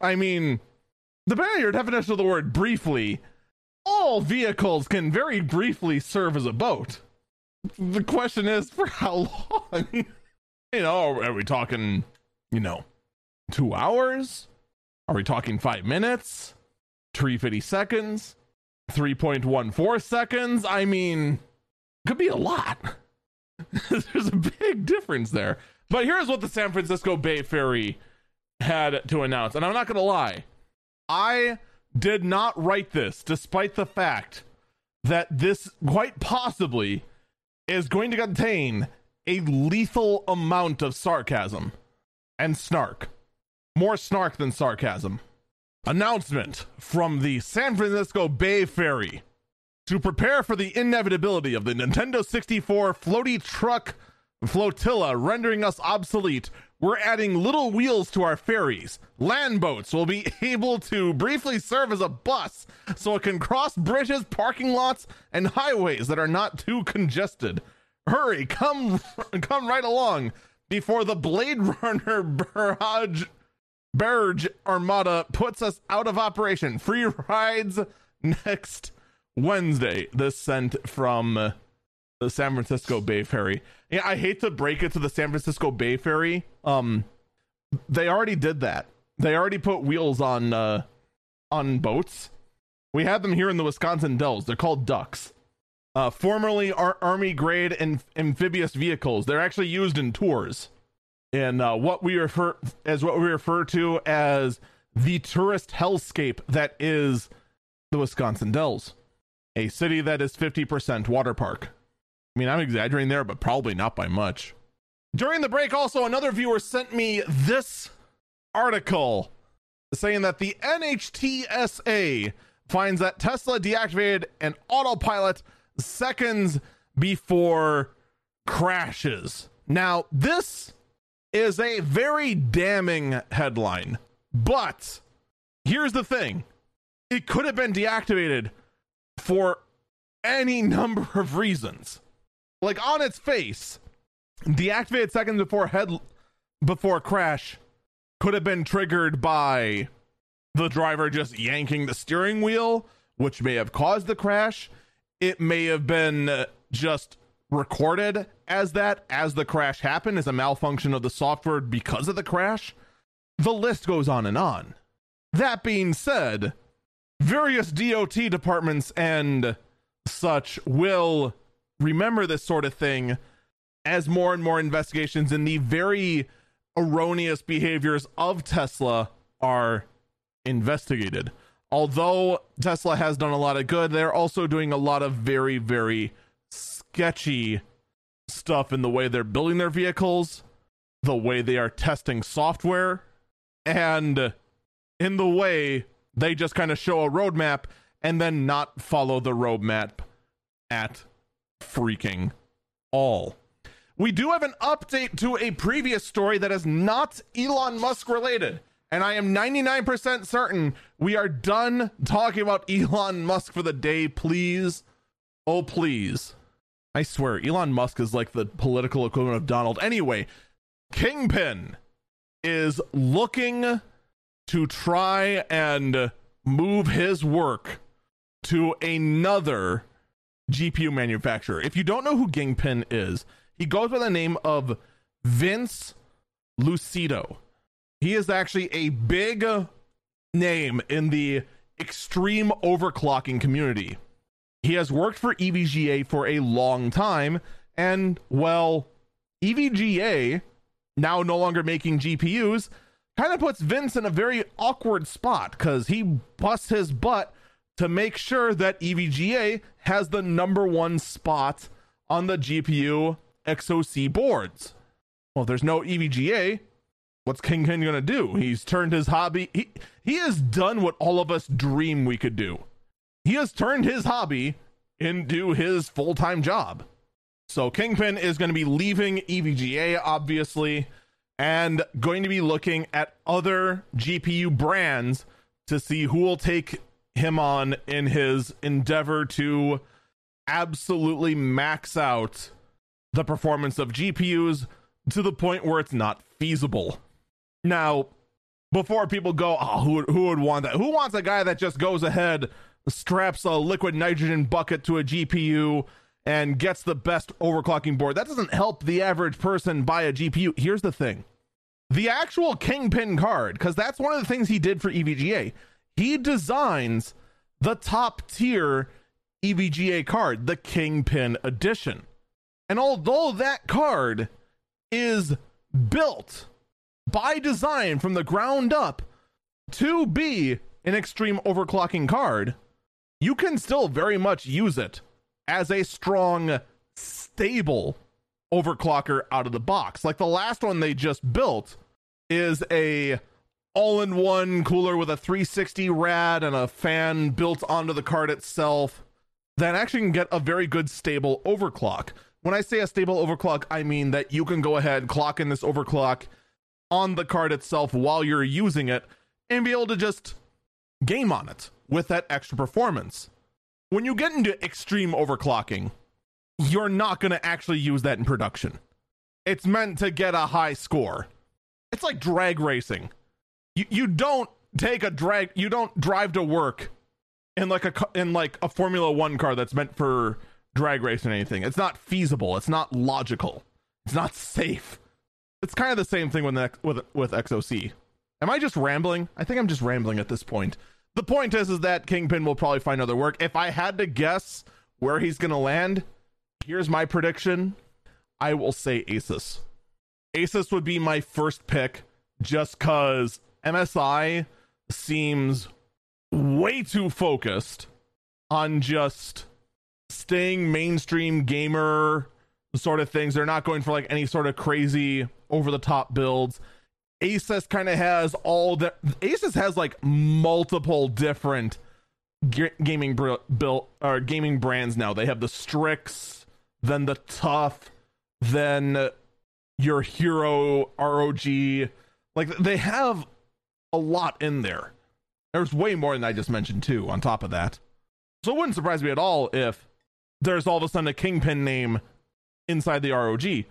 I mean, the your definition of the word briefly, all vehicles can very briefly serve as a boat. The question is, for how long? you know, are we talking, you know, two hours? Are we talking five minutes? 350 seconds? 3.14 seconds? I mean, could be a lot. There's a big difference there. But here's what the San Francisco Bay Ferry had to announce. And I'm not going to lie. I did not write this, despite the fact that this quite possibly is going to contain a lethal amount of sarcasm and snark. More snark than sarcasm. Announcement from the San Francisco Bay Ferry to prepare for the inevitability of the Nintendo 64 floaty truck flotilla rendering us obsolete. We're adding little wheels to our ferries. Land boats will be able to briefly serve as a bus so it can cross bridges, parking lots, and highways that are not too congested. Hurry, come come right along before the Blade Runner barrage Barge Armada puts us out of operation. Free rides next Wednesday. This sent from the San Francisco Bay Ferry. Yeah, I hate to break it to the San Francisco Bay Ferry. Um, they already did that. They already put wheels on uh on boats. We have them here in the Wisconsin Dells. They're called ducks. Uh, formerly Ar- Army grade and amphibious vehicles. They're actually used in tours in uh, what we refer as what we refer to as the tourist hellscape that is the Wisconsin Dells, a city that is 50% water park. I mean, I'm exaggerating there, but probably not by much. During the break, also, another viewer sent me this article saying that the NHTSA finds that Tesla deactivated an autopilot seconds before crashes. Now, this is a very damning headline, but here's the thing it could have been deactivated for any number of reasons. Like on its face, deactivated seconds before head before crash could have been triggered by the driver just yanking the steering wheel, which may have caused the crash. It may have been uh, just recorded as that as the crash happened as a malfunction of the software because of the crash. The list goes on and on. That being said, various DOT departments and such will remember this sort of thing as more and more investigations in the very erroneous behaviors of Tesla are investigated. Although Tesla has done a lot of good, they're also doing a lot of very, very sketchy stuff in the way they're building their vehicles, the way they are testing software, and in the way they just kind of show a roadmap and then not follow the roadmap at freaking all. We do have an update to a previous story that is not Elon Musk related. And I am 99% certain we are done talking about Elon Musk for the day. Please. Oh, please. I swear, Elon Musk is like the political equivalent of Donald. Anyway, Kingpin is looking to try and move his work to another GPU manufacturer. If you don't know who Kingpin is, he goes by the name of Vince Lucido. He is actually a big name in the extreme overclocking community. He has worked for EVGA for a long time, and well, EVGA, now no longer making GPUs, kind of puts Vince in a very awkward spot because he busts his butt to make sure that EVGA has the number one spot on the GPU XOC boards. Well, there's no EVGA, what's Kingpin gonna do? He's turned his hobby. He he has done what all of us dream we could do. He has turned his hobby into his full time job. So Kingpin is going to be leaving EVGA, obviously, and going to be looking at other GPU brands to see who will take him on in his endeavor to absolutely max out the performance of GPUs to the point where it's not feasible. Now, before people go, oh, who, who would want that? Who wants a guy that just goes ahead, straps a liquid nitrogen bucket to a GPU, and gets the best overclocking board? That doesn't help the average person buy a GPU. Here's the thing the actual Kingpin card, because that's one of the things he did for EVGA he designs the top tier EVGA card, the Kingpin Edition. And although that card is built by design from the ground up to be an extreme overclocking card, you can still very much use it as a strong, stable overclocker out of the box. Like the last one they just built is a all-in-one cooler with a 360 rad and a fan built onto the card itself that actually can get a very good stable overclock. when I say a stable overclock, I mean that you can go ahead, clock in this overclock on the card itself while you're using it and be able to just game on it with that extra performance. When you get into extreme overclocking, you're not going to actually use that in production. It's meant to get a high score. It's like drag racing. You you don't take a drag you don't drive to work in like a in like a Formula 1 car that's meant for drag racing or anything. It's not feasible. It's not logical. It's not safe. It's kind of the same thing with with with XOC. Am I just rambling? I think I'm just rambling at this point. The point is is that Kingpin will probably find other work. If I had to guess where he's going to land, here's my prediction. I will say Asus. Asus would be my first pick just cuz MSI seems way too focused on just staying mainstream gamer sort of things. They're not going for like any sort of crazy over the top builds. Asus kind of has all the Asus has like multiple different g- gaming br- built or gaming brands now. They have the Strix, then the TUF, then your Hero ROG. Like they have a lot in there. There's way more than I just mentioned too. On top of that, so it wouldn't surprise me at all if there's all of a sudden a kingpin name inside the ROG.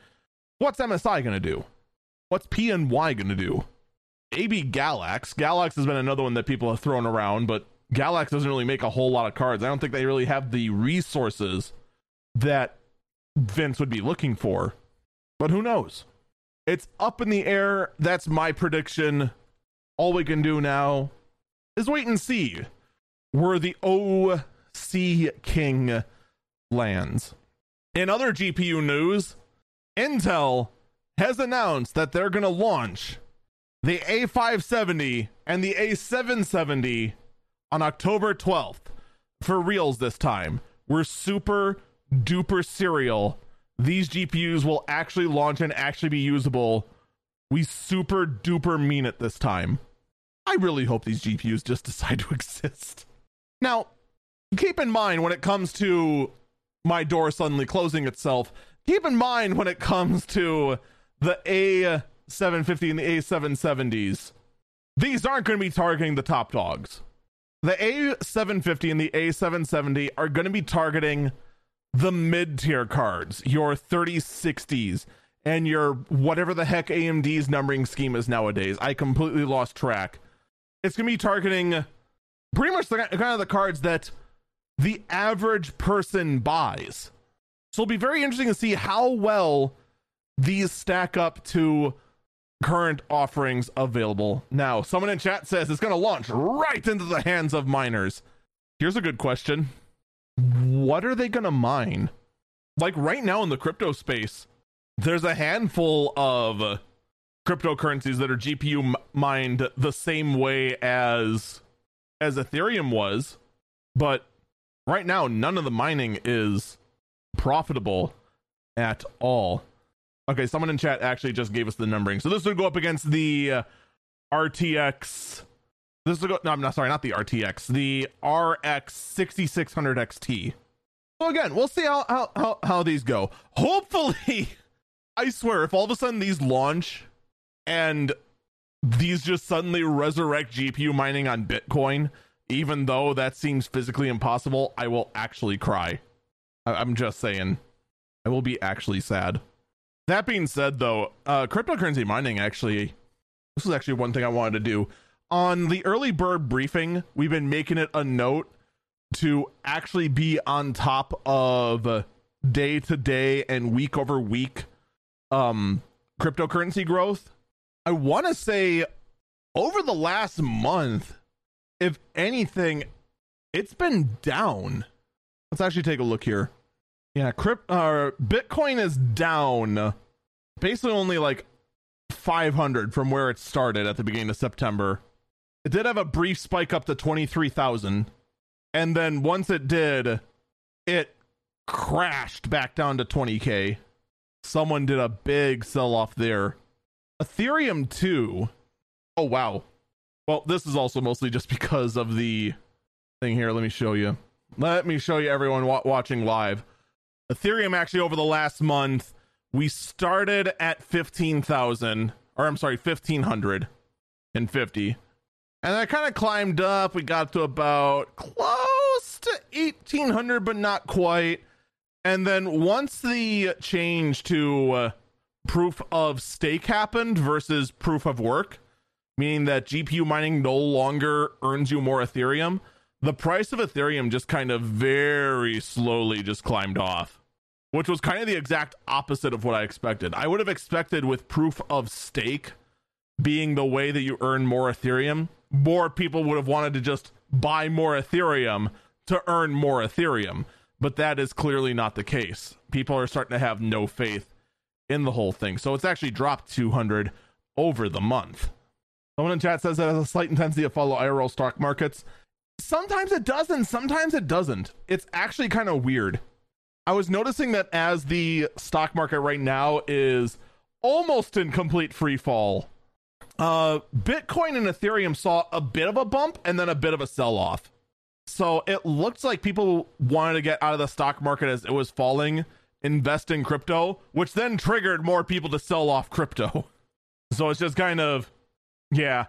What's MSI gonna do? What's PNY gonna do? Maybe Galax. Galax has been another one that people have thrown around, but Galax doesn't really make a whole lot of cards. I don't think they really have the resources that Vince would be looking for. But who knows? It's up in the air. That's my prediction. All we can do now is wait and see where the OC King lands. In other GPU news, Intel has announced that they're going to launch the A570 and the A770 on October 12th. For reals this time. We're super duper serial. These GPUs will actually launch and actually be usable. We super duper mean it this time. I really hope these GPUs just decide to exist. Now, keep in mind when it comes to my door suddenly closing itself, keep in mind when it comes to the A750 and the A770s, these aren't going to be targeting the top dogs. The A750 and the A770 are going to be targeting the mid tier cards, your 3060s, and your whatever the heck AMD's numbering scheme is nowadays. I completely lost track. It's going to be targeting pretty much the kind of the cards that the average person buys. So it'll be very interesting to see how well these stack up to current offerings available now. Someone in chat says it's going to launch right into the hands of miners. Here's a good question What are they going to mine? Like right now in the crypto space, there's a handful of cryptocurrencies that are GPU mined the same way as as Ethereum was, but right now none of the mining is profitable at all. Okay, someone in chat actually just gave us the numbering. So this would go up against the uh, RTX. This would go. No, I'm not sorry, not the RTX. The RX 6600 XT. So again, we'll see how how how, how these go. Hopefully, I swear, if all of a sudden these launch and these just suddenly resurrect GPU mining on Bitcoin, even though that seems physically impossible, I will actually cry. I- I'm just saying, I will be actually sad. That being said, though, uh, cryptocurrency mining actually, this is actually one thing I wanted to do. On the early bird briefing, we've been making it a note to actually be on top of day to day and week over week um cryptocurrency growth. I want to say over the last month, if anything, it's been down. Let's actually take a look here. Yeah, crypt uh, Bitcoin is down basically only like 500 from where it started at the beginning of September. It did have a brief spike up to 23,000 and then once it did, it crashed back down to 20k. Someone did a big sell off there. Ethereum 2. Oh wow. Well, this is also mostly just because of the thing here. Let me show you. Let me show you everyone wa- watching live. Ethereum actually over the last month, we started at 15,000 or I'm sorry, 1550. And I kind of climbed up. We got to about close to 1800 but not quite. And then once the change to uh, proof of stake happened versus proof of work, meaning that GPU mining no longer earns you more Ethereum, the price of Ethereum just kind of very slowly just climbed off, which was kind of the exact opposite of what I expected. I would have expected with proof of stake being the way that you earn more Ethereum, more people would have wanted to just buy more Ethereum to earn more Ethereum. But that is clearly not the case. People are starting to have no faith in the whole thing. So it's actually dropped 200 over the month. Someone in chat says that has a slight intensity of follow IRL stock markets. Sometimes it doesn't, sometimes it doesn't. It's actually kind of weird. I was noticing that as the stock market right now is almost in complete free fall, uh, Bitcoin and Ethereum saw a bit of a bump and then a bit of a sell off. So it looks like people wanted to get out of the stock market as it was falling, invest in crypto, which then triggered more people to sell off crypto. So it's just kind of, yeah,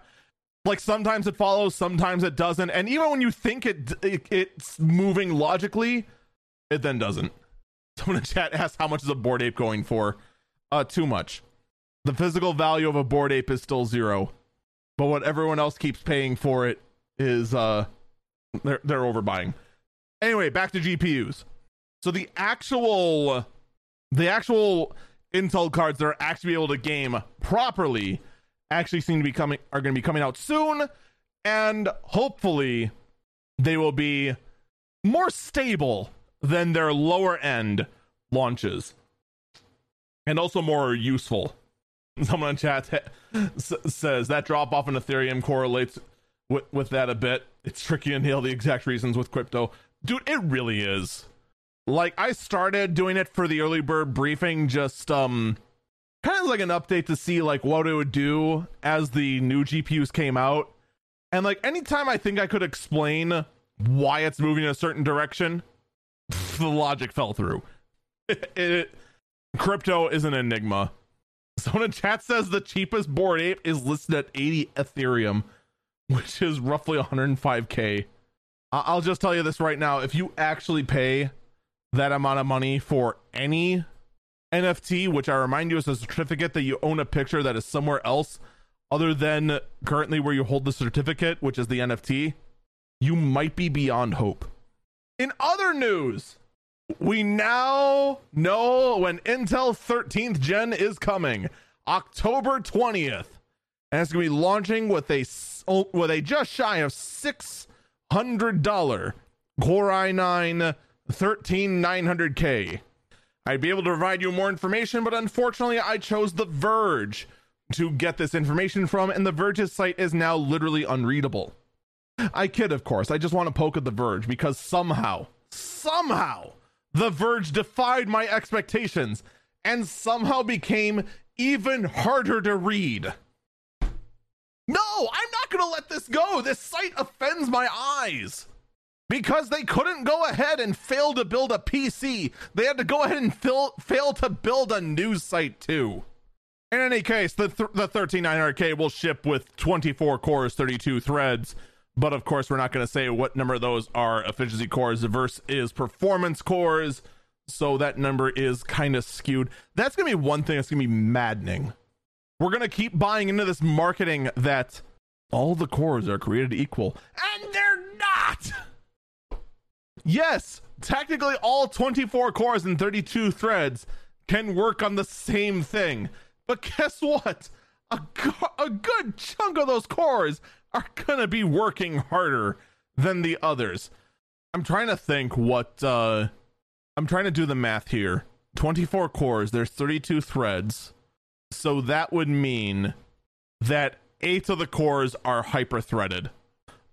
like sometimes it follows, sometimes it doesn't, and even when you think it, it it's moving logically, it then doesn't. Someone in chat asked how much is a Bored Ape going for? Uh, too much. The physical value of a Bored Ape is still zero, but what everyone else keeps paying for it is uh they're they're overbuying. Anyway, back to GPUs. So the actual the actual Intel cards that are actually able to game properly actually seem to be coming are going to be coming out soon and hopefully they will be more stable than their lower end launches and also more useful. Someone in chat says that drop off in Ethereum correlates with, with that a bit. It's tricky to nail the exact reasons with crypto. Dude, it really is. Like I started doing it for the early bird briefing just um kind of like an update to see like what it would do as the new GPUs came out. And like anytime I think I could explain why it's moving in a certain direction, the logic fell through. It, it, crypto is an enigma. Someone in chat says the cheapest Bored Ape is listed at 80 Ethereum which is roughly 105k. I'll just tell you this right now: if you actually pay that amount of money for any NFT, which I remind you is a certificate that you own a picture that is somewhere else other than currently where you hold the certificate, which is the NFT, you might be beyond hope. In other news, we now know when Intel 13th gen is coming, October 20th. And it's going to be launching with a with a just shy of six hundred dollar Core i9 13900K. I'd be able to provide you more information, but unfortunately, I chose The Verge to get this information from, and The Verge's site is now literally unreadable. I kid, of course. I just want to poke at The Verge because somehow, somehow, The Verge defied my expectations and somehow became even harder to read. No, I'm not going to let this go. This site offends my eyes. Because they couldn't go ahead and fail to build a PC. They had to go ahead and fail, fail to build a news site too. In any case, the, th- the 13900K will ship with 24 cores, 32 threads. But of course, we're not going to say what number of those are efficiency cores versus performance cores. So that number is kind of skewed. That's going to be one thing that's going to be maddening we're going to keep buying into this marketing that all the cores are created equal. And they're not! Yes, technically all 24 cores and 32 threads can work on the same thing. But guess what? A, a good chunk of those cores are going to be working harder than the others. I'm trying to think what uh I'm trying to do the math here. 24 cores, there's 32 threads. So that would mean that eight of the cores are hyper threaded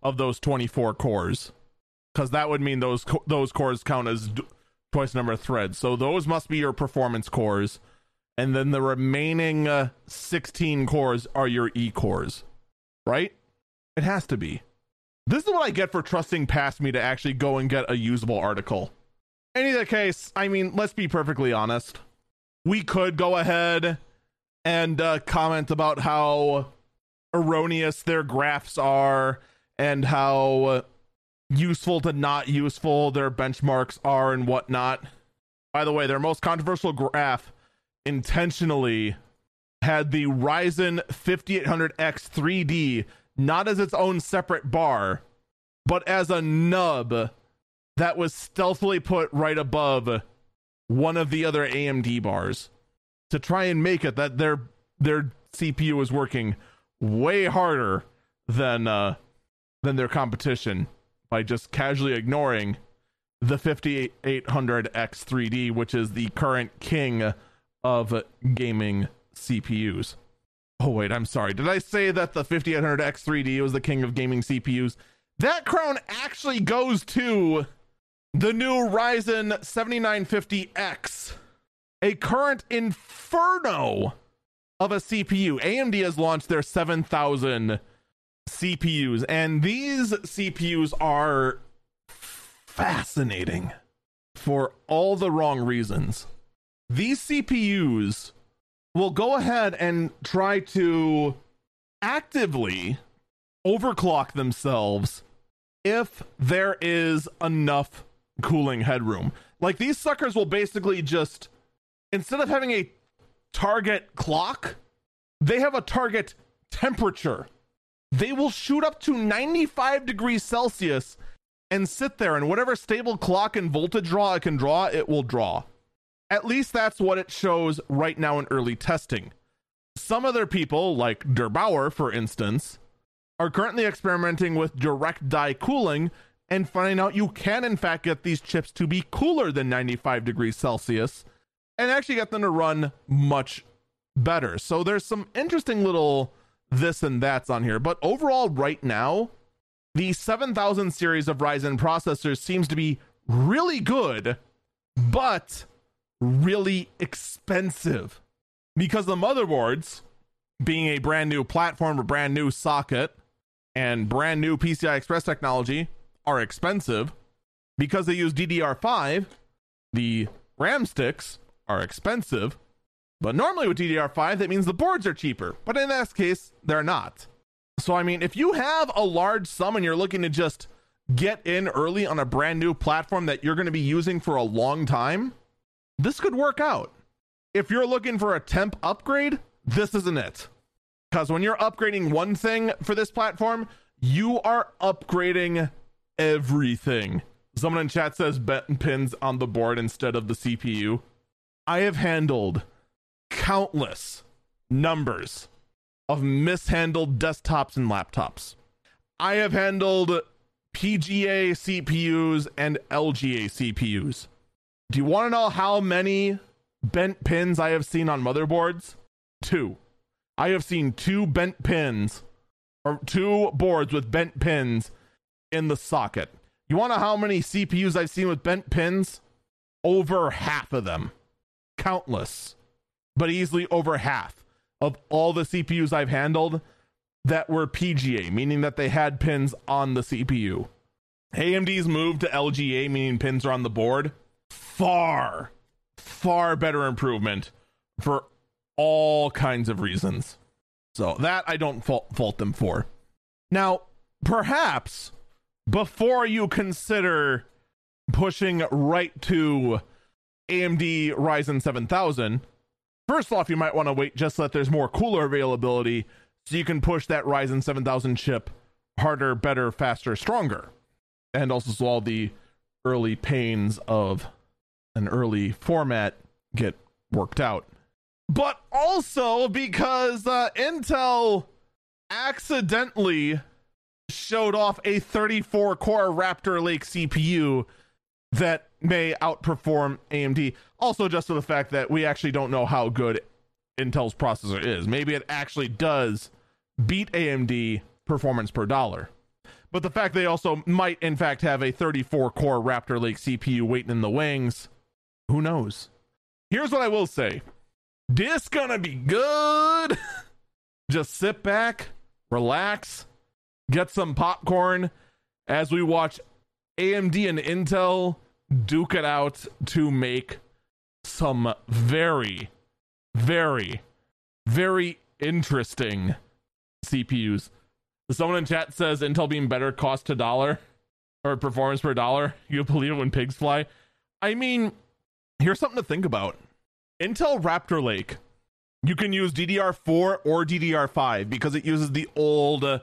of those 24 cores. Because that would mean those co- those cores count as d- twice the number of threads. So those must be your performance cores. And then the remaining uh, 16 cores are your E cores. Right? It has to be. This is what I get for trusting past me to actually go and get a usable article. In either case, I mean, let's be perfectly honest. We could go ahead and uh, comment about how erroneous their graphs are and how useful to not useful their benchmarks are and whatnot. By the way, their most controversial graph intentionally had the Ryzen 5800X 3D not as its own separate bar, but as a nub that was stealthily put right above one of the other AMD bars to try and make it that their their CPU is working way harder than uh than their competition by just casually ignoring the 5800X 3D which is the current king of gaming CPUs. Oh wait, I'm sorry. Did I say that the 5800X 3D was the king of gaming CPUs? That crown actually goes to the new Ryzen 7950X, a current inferno of a CPU. AMD has launched their 7000 CPUs, and these CPUs are fascinating for all the wrong reasons. These CPUs will go ahead and try to actively overclock themselves if there is enough cooling headroom. Like these suckers will basically just instead of having a target clock, they have a target temperature. They will shoot up to 95 degrees Celsius and sit there and whatever stable clock and voltage draw it can draw, it will draw. At least that's what it shows right now in early testing. Some other people, like der8auer, for instance, are currently experimenting with direct die cooling and finding out you can, in fact, get these chips to be cooler than 95 degrees Celsius and actually got them to run much better. So there's some interesting little this and that's on here. But overall, right now, the 7000 series of Ryzen processors seems to be really good, but really expensive because the motherboards, being a brand new platform, a brand new socket, and brand new PCI Express technology, are expensive. Because they use DDR5, the RAM sticks are expensive. But normally with DDR5, that means the boards are cheaper. But in this case, they're not. So, I mean, if you have a large sum and you're looking to just get in early on a brand new platform that you're going to be using for a long time, this could work out. If you're looking for a temp upgrade, this isn't it. Because when you're upgrading one thing for this platform, you are upgrading everything. Someone in chat says bent pins on the board instead of the CPU. I have handled countless numbers of mishandled desktops and laptops. I have handled PGA CPUs and LGA CPUs. Do you want to know how many bent pins I have seen on motherboards? Two. I have seen two bent pins or two boards with bent pins in the socket. You want to know how many CPUs I've seen with bent pins? Over half of them. Countless. But easily over half of all the CPUs I've handled that were PGA, meaning that they had pins on the CPU. AMD's move to LGA, meaning pins are on the board, far, far better improvement for all kinds of reasons. So that I don't fault, fault them for. Now, perhaps before you consider pushing right to AMD Ryzen 7000, first off, you might want to wait just so that there's more cooler availability so you can push that Ryzen 7000 chip harder, better, faster, stronger. And also so all the early pains of an early format get worked out. But also because uh, Intel accidentally showed off a 34 core Raptor Lake CPU that may outperform AMD. Also, just to the fact that we actually don't know how good Intel's processor is. Maybe it actually does beat AMD performance per dollar. But the fact they also might, in fact, have a 34 core Raptor Lake CPU waiting in the wings who knows? Here's what I will say. This gonna be good. Just sit back, relax, get some popcorn as we watch AMD and Intel duke it out to make some very, very, very interesting CPUs. Someone in chat says Intel being better cost to dollar or performance per dollar. You believe it when pigs fly? I mean, here's something to think about. Intel Raptor Lake, you can use DDR4 or DDR5 because it uses the old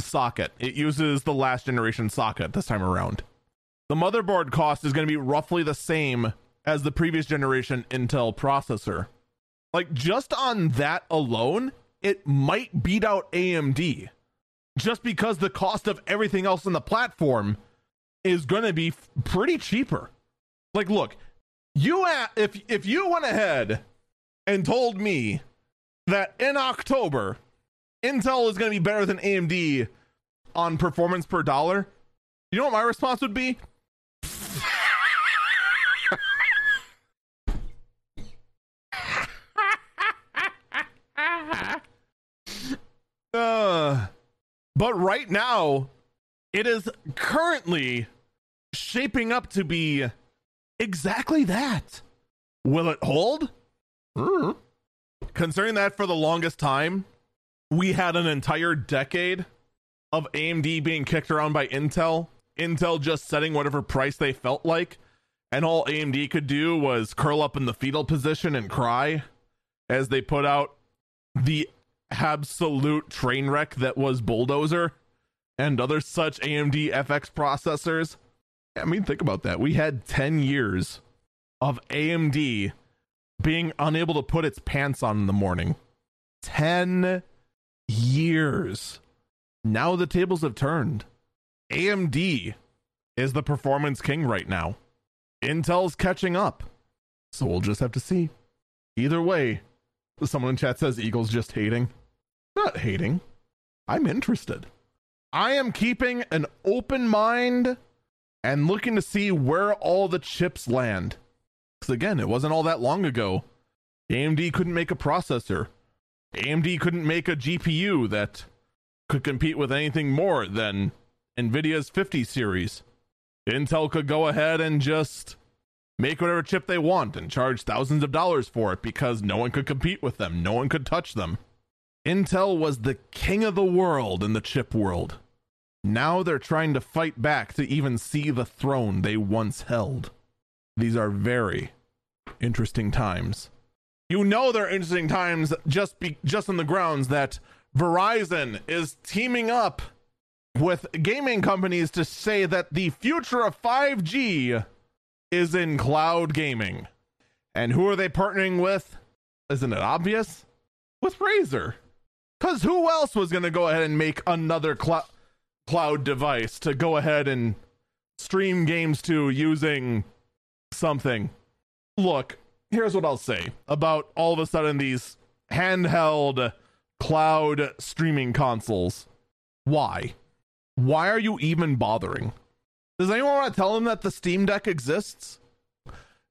socket. It uses the last generation socket this time around. The motherboard cost is going to be roughly the same as the previous generation Intel processor. Like just on that alone, it might beat out AMD just because the cost of everything else in the platform is going to be f- pretty cheaper. Like look, you a- if if you went ahead and told me that in October Intel is going to be better than AMD on performance per dollar, you know what my response would be? Uh, but right now, it is currently shaping up to be exactly that. Will it hold? Mm. Concerning that for the longest time, we had an entire decade of AMD being kicked around by Intel, Intel just setting whatever price they felt like, and all AMD could do was curl up in the fetal position and cry as they put out the absolute train wreck that was Bulldozer and other such AMD FX processors. I mean, think about that. We had 10 years of AMD being unable to put its pants on in the morning. 10 years. Now the tables have turned. AMD is the performance king right now. Intel's catching up. So we'll just have to see. Either way, someone in chat says Eagles just hating. Not hating. I'm interested. I am keeping an open mind and looking to see where all the chips land. Because again, it wasn't all that long ago. AMD couldn't make a processor. AMD couldn't make a GPU that could compete with anything more than NVIDIA's 50 series. Intel could go ahead and just make whatever chip they want and charge thousands of dollars for it because no one could compete with them, no one could touch them. Intel was the king of the world in the chip world. Now they're trying to fight back to even see the throne they once held. These are very interesting times. You know they're interesting times just be, just on the grounds that Verizon is teaming up with gaming companies to say that the future of 5G is in cloud gaming. And who are they partnering with? Isn't it obvious? With Razer. Because who else was going to go ahead and make another cl- cloud device to go ahead and stream games to using something? Look, here's what I'll say about all of a sudden these handheld cloud streaming consoles. Why? Why are you even bothering? Does anyone want to tell them that the Steam Deck exists?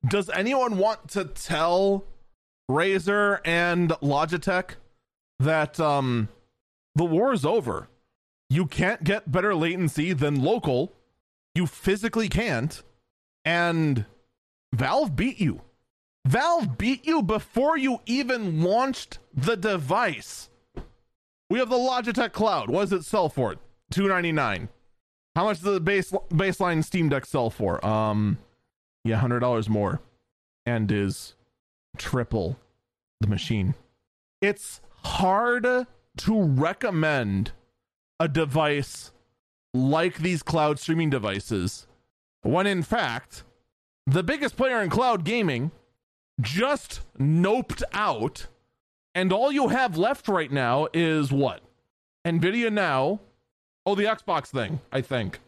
Does anyone want to tell Razer and Logitech that um the war is over? You can't get better latency than local. You physically can't. And Valve beat you. Valve beat you before you even launched the device. We have the Logitech Cloud. What does it sell for? Two ninety nine. How much does the base baseline Steam Deck sell for? Um, yeah, hundred dollars more, and is triple the machine. It's hard to recommend a device like these cloud streaming devices when in fact the biggest player in cloud gaming just noped out and all you have left right now is what? Nvidia now. Oh, the Xbox thing, I think.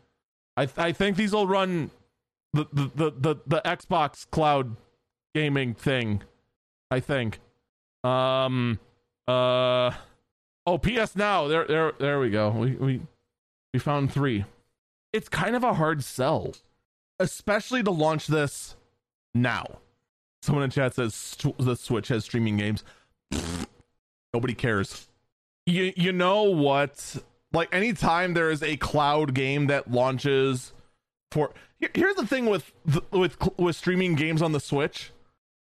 I th- I think these will run the, the the the the Xbox cloud gaming thing. I think. Um uh oh PS Now. There there there we go. We we we found 3. It's kind of a hard sell, especially to launch this now. Someone in chat says the Switch has streaming games. Nobody cares. You you know what? Like anytime there is a cloud game that launches for here's the thing with with with streaming games on the Switch.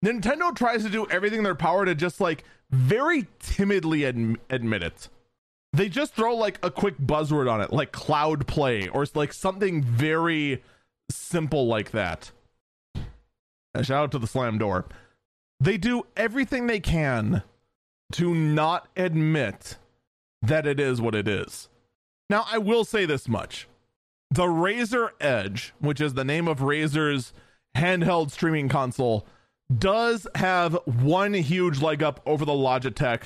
Nintendo tries to do everything in their power to just like very timidly ad- admit it. They just throw like a quick buzzword on it, like cloud play or like something very simple like that. A shout out to the slam door. They do everything they can to not admit that it is what it is. Now, I will say this much the Razer Edge, which is the name of Razer's handheld streaming console, does have one huge leg up over the Logitech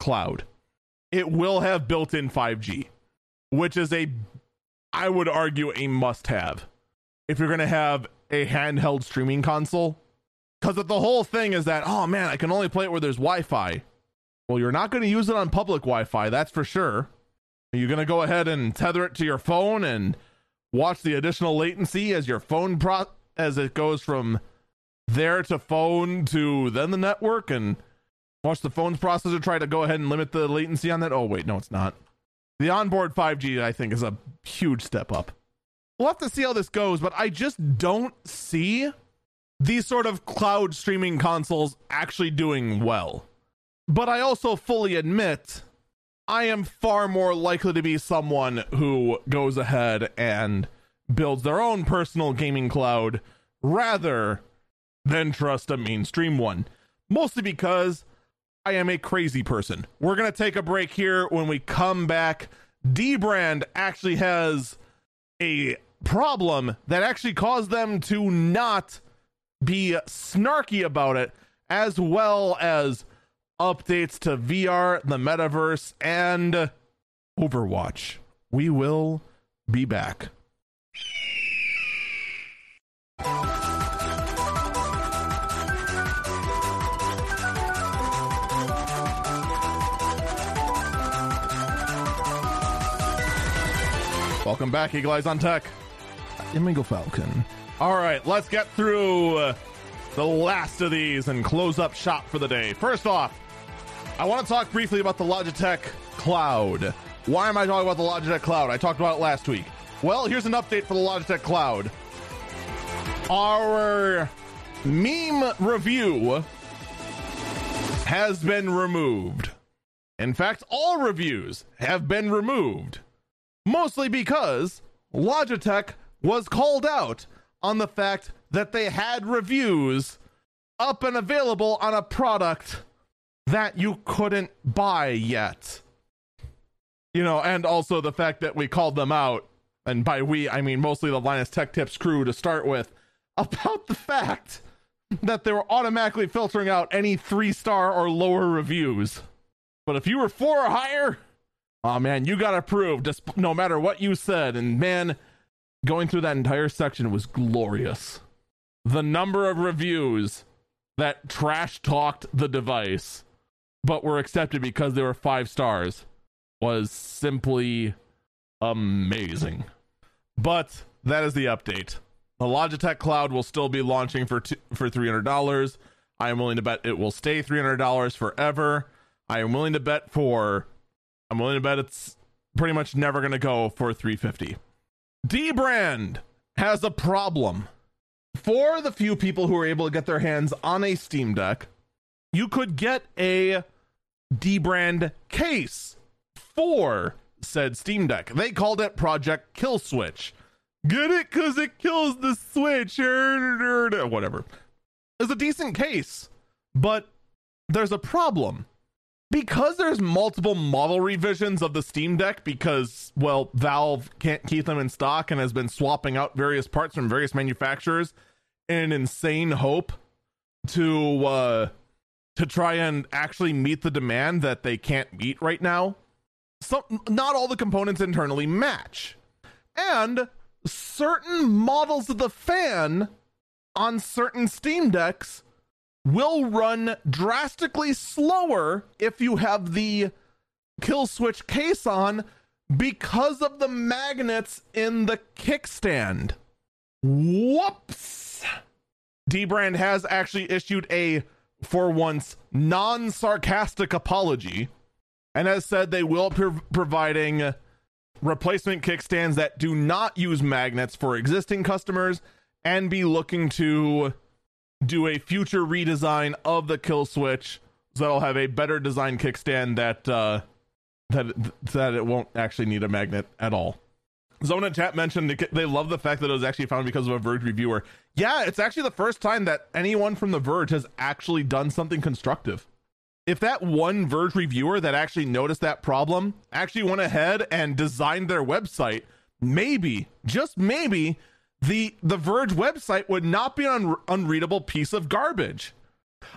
cloud. It will have built in 5G, which is a, I would argue, a must have if you're going to have a handheld streaming console. Because the whole thing is that, oh man, I can only play it where there's Wi Fi. Well, you're not going to use it on public Wi Fi, that's for sure. Are you going to go ahead and tether it to your phone and watch the additional latency as your phone pro as it goes from there to phone to then the network and watch the phone's processor try to go ahead and limit the latency on that? Oh, wait, no, it's not. The onboard 5G, I think, is a huge step up. We'll have to see how this goes, but I just don't see these sort of cloud streaming consoles actually doing well. But I also fully admit I am far more likely to be someone who goes ahead and builds their own personal gaming cloud rather than trust a mainstream one. Mostly because I am a crazy person. We're going to take a break here. When we come back, Dbrand actually has a problem that actually caused them to not be snarky about it, as well as updates to VR, the metaverse, and Overwatch. We will be back. Welcome back, Eagle Eyes on Tech. Amigo Falcon. All right, let's get through uh, the last of these and close up shop for the day. First off, I want to talk briefly about the Logitech Cloud. Why am I talking about the Logitech Cloud? I talked about it last week. Well, here's an update for the Logitech Cloud. Our meme review has been removed. In fact, all reviews have been removed. Mostly because Logitech was called out on the fact that they had reviews up and available on a product that you couldn't buy yet. You know, and also the fact that we called them out, and by we, I mean mostly the Linus Tech Tips crew to start with, about the fact that they were automatically filtering out any three star or lower reviews. But if you were four or higher, oh man, you got approved, just no matter what you said. And man, going through that entire section was glorious. The number of reviews that trash talked the device but were accepted because they were five stars was simply amazing. But that is the update. The Logitech Cloud will still be launching for for three hundred dollars. I am willing to bet it will stay three hundred dollars forever. I am willing to bet for. I'm willing to bet it's pretty much never going to go for three fifty. Dbrand has a problem. For the few people who are able to get their hands on a Steam Deck, you could get a Dbrand case for said Steam Deck. They called it Project Kill Switch. Get it? Because it kills the Switch. Er, er, er, whatever. It's a decent case, but there's a problem. Because there's multiple model revisions of the Steam Deck, because, well, Valve can't keep them in stock and has been swapping out various parts from various manufacturers in an insane hope to uh, to try and actually meet the demand that they can't meet right now. So not all the components internally match. And certain models of the fan on certain Steam Decks will run drastically slower if you have the kill switch case on because of the magnets in the kickstand. Whoops. Dbrand has actually issued a for once non sarcastic apology and has said they will be providing replacement kickstands that do not use magnets for existing customers and be looking to do a future redesign of the kill switch so that'll have a better design kickstand that uh that that it won't actually need a magnet at all. Zona Chat mentioned they love the fact that it was actually found because of a Verge reviewer. Yeah, it's actually the first time that anyone from the Verge has actually done something constructive. If that one Verge reviewer that actually noticed that problem actually went ahead and designed their website, maybe, just maybe, the the Verge website would not be an unreadable piece of garbage.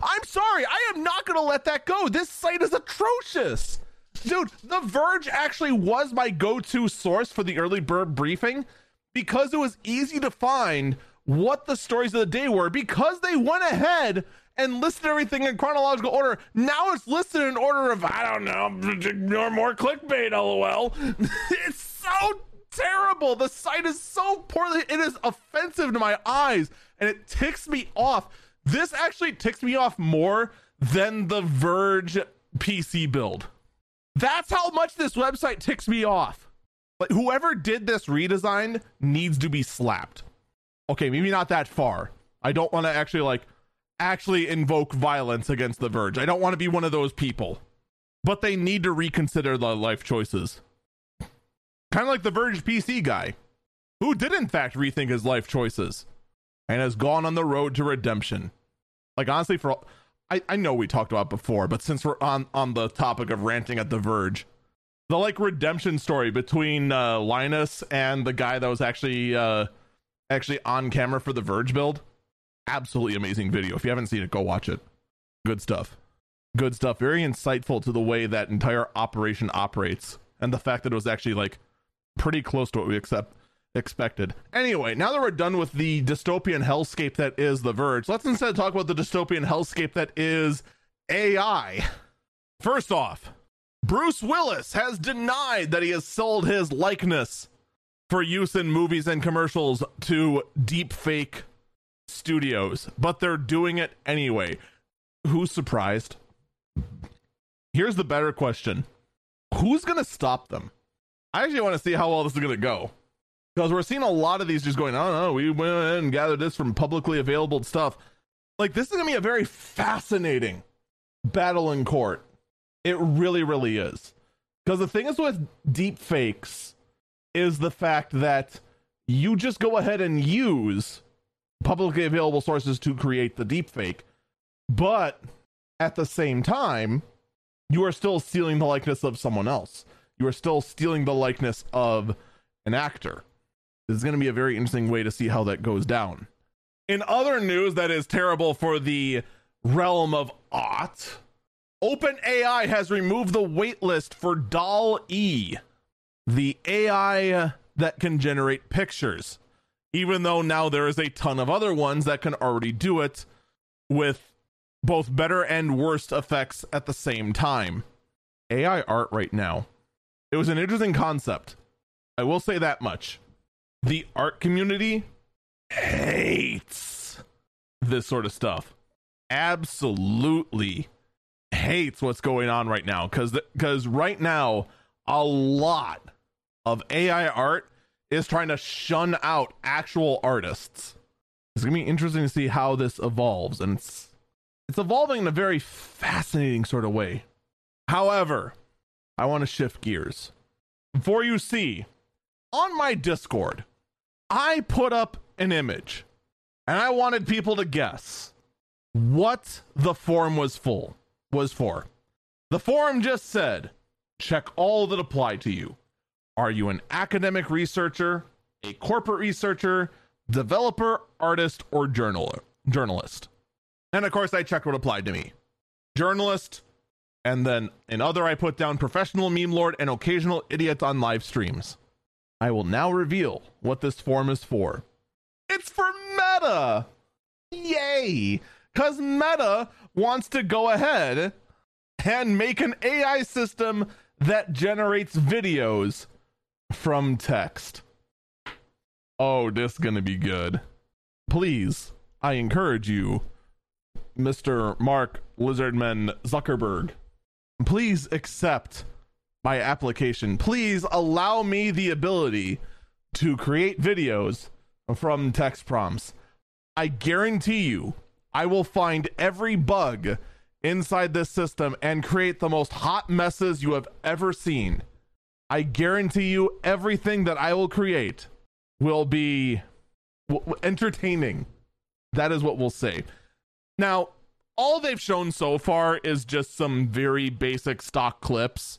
I'm sorry, I am not going to let that go. This site is atrocious. Dude, The Verge actually was my go to source for the early bird briefing because it was easy to find what the stories of the day were because they went ahead and listed everything in chronological order. Now it's listed in order of, I don't know, more clickbait, lol. it's so terrible. The site is so poorly, it is offensive to my eyes and it ticks me off. This actually ticks me off more than the Verge PC build. That's how much this website ticks me off. Like whoever did this redesign needs to be slapped. Okay, maybe not that far. I don't want to actually like actually invoke violence against the Verge. I don't want to be one of those people. But they need to reconsider the life choices. Kind of like the Verge PC guy, who did in fact rethink his life choices and has gone on the road to redemption. Like honestly, for I, I know we talked about before, but since we're on on the topic of ranting at the Verge, the like redemption story between uh, Linus and the guy that was actually uh, actually on camera for the Verge build, absolutely amazing video. If you haven't seen it, go watch it. Good stuff. Good stuff. Very insightful to the way that entire operation operates and the fact that it was actually like pretty close to what we accept expected. Anyway, now that we're done with the dystopian hellscape that is The Verge, let's instead talk about the dystopian hellscape that is AI. First off, Bruce Willis has denied that he has sold his likeness for use in movies and commercials to deepfake studios, but they're doing it anyway. Who's surprised? Here's the better question Who's going to stop them? I actually want to see how well this is going to go because we're seeing a lot of these just going, oh no, we went and gathered this from publicly available stuff. Like this is gonna be a very fascinating battle in court. It really, really is. Because the thing is with deep fakes is the fact that you just go ahead and use publicly available sources to create the deep fake, but at the same time, you are still stealing the likeness of someone else. You are still stealing the likeness of an actor. This is going to be a very interesting way to see how that goes down. In other news that is terrible for the realm of art, OpenAI has removed the waitlist for DAL E, the AI that can generate pictures, even though now there is a ton of other ones that can already do it with both better and worst effects at the same time. AI art right now. It was an interesting concept. I will say that much the art community hates this sort of stuff. Absolutely hates what's going on right now cuz cuz right now a lot of AI art is trying to shun out actual artists. It's going to be interesting to see how this evolves and it's it's evolving in a very fascinating sort of way. However, I want to shift gears. Before you see on my Discord, I put up an image and I wanted people to guess what the form was full was for. The forum just said, check all that apply to you. Are you an academic researcher, a corporate researcher, developer, artist, or journal journalist? And of course, I checked what applied to me. Journalist, and then in other, I put down professional meme lord and occasional idiot on live streams. I will now reveal what this form is for. It's for Meta! Yay! Because Meta wants to go ahead and make an AI system that generates videos from text. Oh, this is gonna be good. Please, I encourage you, Mr. Mark Lizardman Zuckerberg, please accept my application. Please allow me the ability to create videos from text prompts. I guarantee you, I will find every bug inside this system and create the most hot messes you have ever seen. I guarantee you, everything that I will create will be w- entertaining. That is what we'll say. Now, all they've shown so far is just some very basic stock clips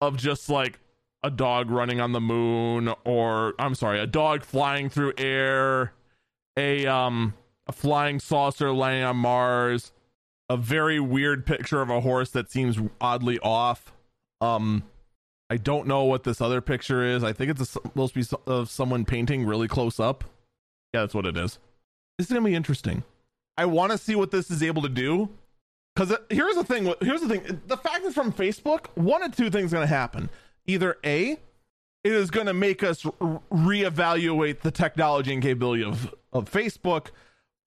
of just like a dog running on the moon or I'm sorry, a dog flying through air, a um a flying saucer landing on Mars, a very weird picture of a horse that seems oddly off. Um I don't know what this other picture is. I think it's supposed to be of someone painting really close up. Yeah, that's what it is. This is gonna be interesting. I want to see what this is able to do. Because uh, here's the thing. Here's the thing. The fact is from Facebook, one of two things is going to happen. Either A, it is going to make us reevaluate the technology and capability of, of Facebook,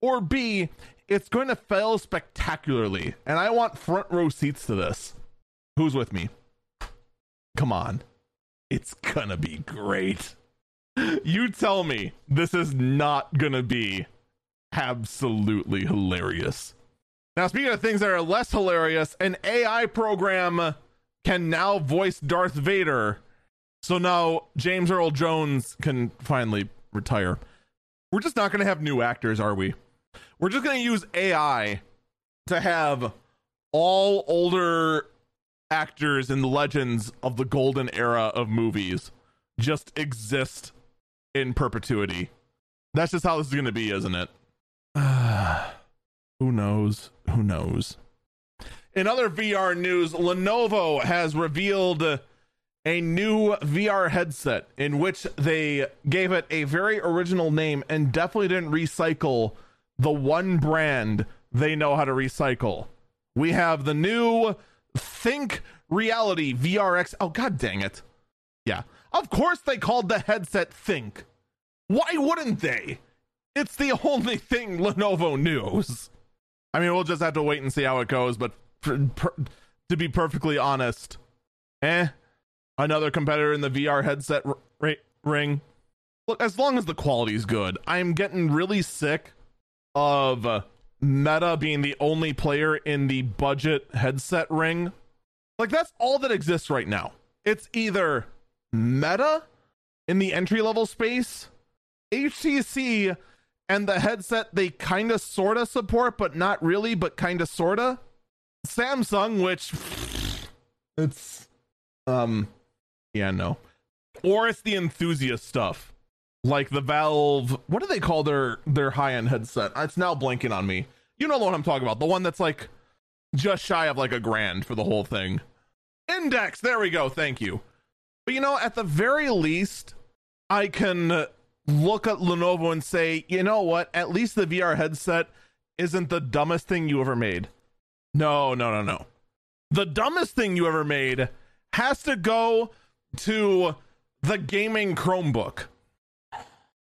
or B, it's going to fail spectacularly. And I want front row seats to this. Who's with me? Come on. It's going to be great. You tell me this is not going to be absolutely hilarious. Now, speaking of things that are less hilarious, an AI program can now voice Darth Vader. So now James Earl Jones can finally retire. We're just not going to have new actors, are we? We're just going to use AI to have all older actors in the legends of the golden era of movies just exist in perpetuity. That's just how this is going to be, isn't it? Who knows? Who knows? In other VR news, Lenovo has revealed a new VR headset in which they gave it a very original name and definitely didn't recycle the one brand they know how to recycle. We have the new Think Reality VRX. Oh, god dang it. Yeah. Of course they called the headset Think. Why wouldn't they? It's the only thing Lenovo knows. I mean, we'll just have to wait and see how it goes. But per, per, to be perfectly honest, eh, another competitor in the VR headset r- r- ring. Look, as long as the quality's good, I'm getting really sick of Meta being the only player in the budget headset ring. Like that's all that exists right now. It's either Meta in the entry level space, HTC and the headset they kind of sort of support but not really but kind of sort of samsung which it's um yeah no. Or it's the enthusiast stuff. Like the valve what do they call their their high-end headset? It's now blanking on me. You know what i'm talking about the one that's like just shy of like a grand for the whole thing. Index there we go thank you. But you know at the very least i can look at Lenovo and say, you know what? At least the VR headset isn't the dumbest thing you ever made. No, no, no, no. The dumbest thing you ever made has to go to the gaming Chromebook.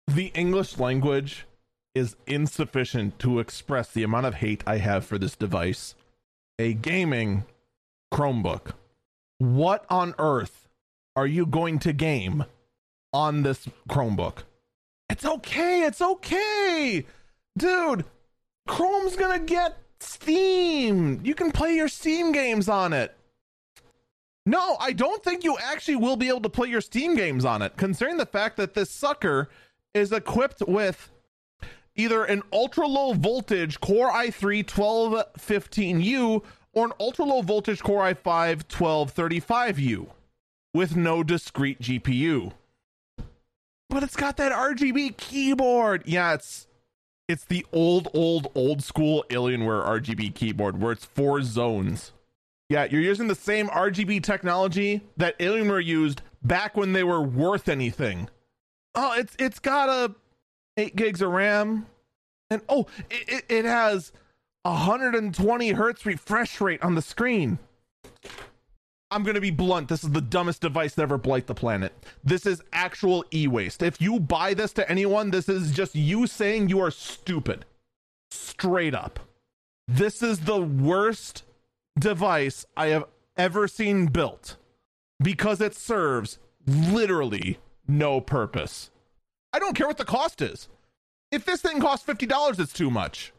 The English language is insufficient to express the amount of hate I have for this device. A gaming Chromebook. What on earth are you going to game on this Chromebook? It's okay. It's okay. Dude, Chrome's going to get Steam. You can play your Steam games on it. No, I don't think you actually will be able to play your Steam games on it, considering the fact that this sucker is equipped with either an ultra low voltage Core i3 1215U or an ultra low voltage Core i5 1235U with no discrete GPU but it's got that RGB keyboard. Yeah, it's it's the old, old, old school Alienware RGB keyboard where it's four zones. Yeah, you're using the same RGB technology that Alienware used back when they were worth anything. Oh, it's it's got a eight gigs of RAM, and oh, it, it has 120 hertz refresh rate on the screen. I'm going to be blunt. This is the dumbest device that ever blight the planet. This is actual e waste. If you buy this to anyone, this is just you saying you are stupid. Straight up. This is the worst device I have ever seen built. because it serves literally no purpose. I don't care what the cost is. If this thing costs $50, it's too much.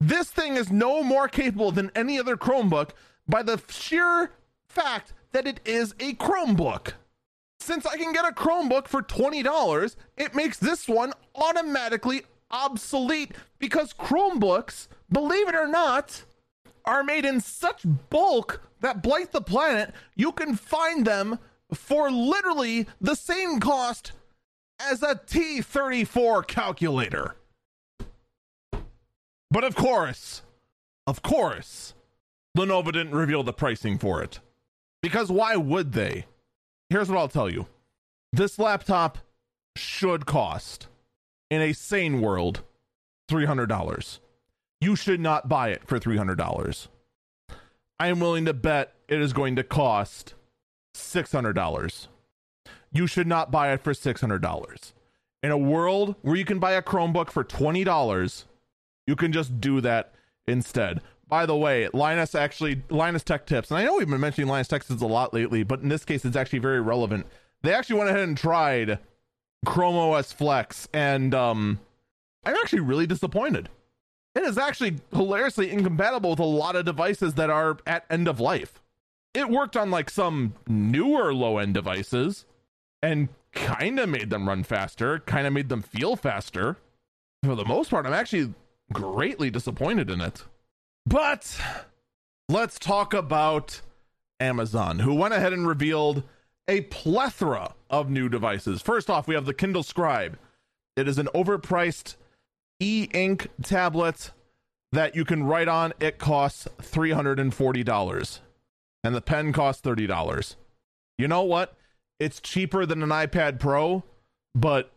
This thing is no more capable than any other Chromebook by the sheer fact that it is a Chromebook. Since I can get a Chromebook for $20, it makes this one automatically obsolete because Chromebooks, believe it or not, are made in such bulk that blight the planet, you can find them for literally the same cost as a T34 calculator. But of course, of course, Lenovo didn't reveal the pricing for it. Because why would they? Here's what I'll tell you this laptop should cost, in a sane world, $300. You should not buy it for $300. I am willing to bet it is going to cost $600. You should not buy it for $600. In a world where you can buy a Chromebook for $20, you can just do that instead. By the way, Linus actually Linus Tech Tips, and I know we've been mentioning Linus Tech Tips a lot lately, but in this case, it's actually very relevant. They actually went ahead and tried Chrome OS Flex, and um, I'm actually really disappointed. It is actually hilariously incompatible with a lot of devices that are at end of life. It worked on like some newer low end devices and kind of made them run faster, kind of made them feel faster. For the most part, I'm actually greatly disappointed in it. But let's talk about Amazon, who went ahead and revealed a plethora of new devices. First off, we have the Kindle Scribe. It is an overpriced e ink tablet that you can write on. It costs $340, and the pen costs $30. You know what? It's cheaper than an iPad Pro, but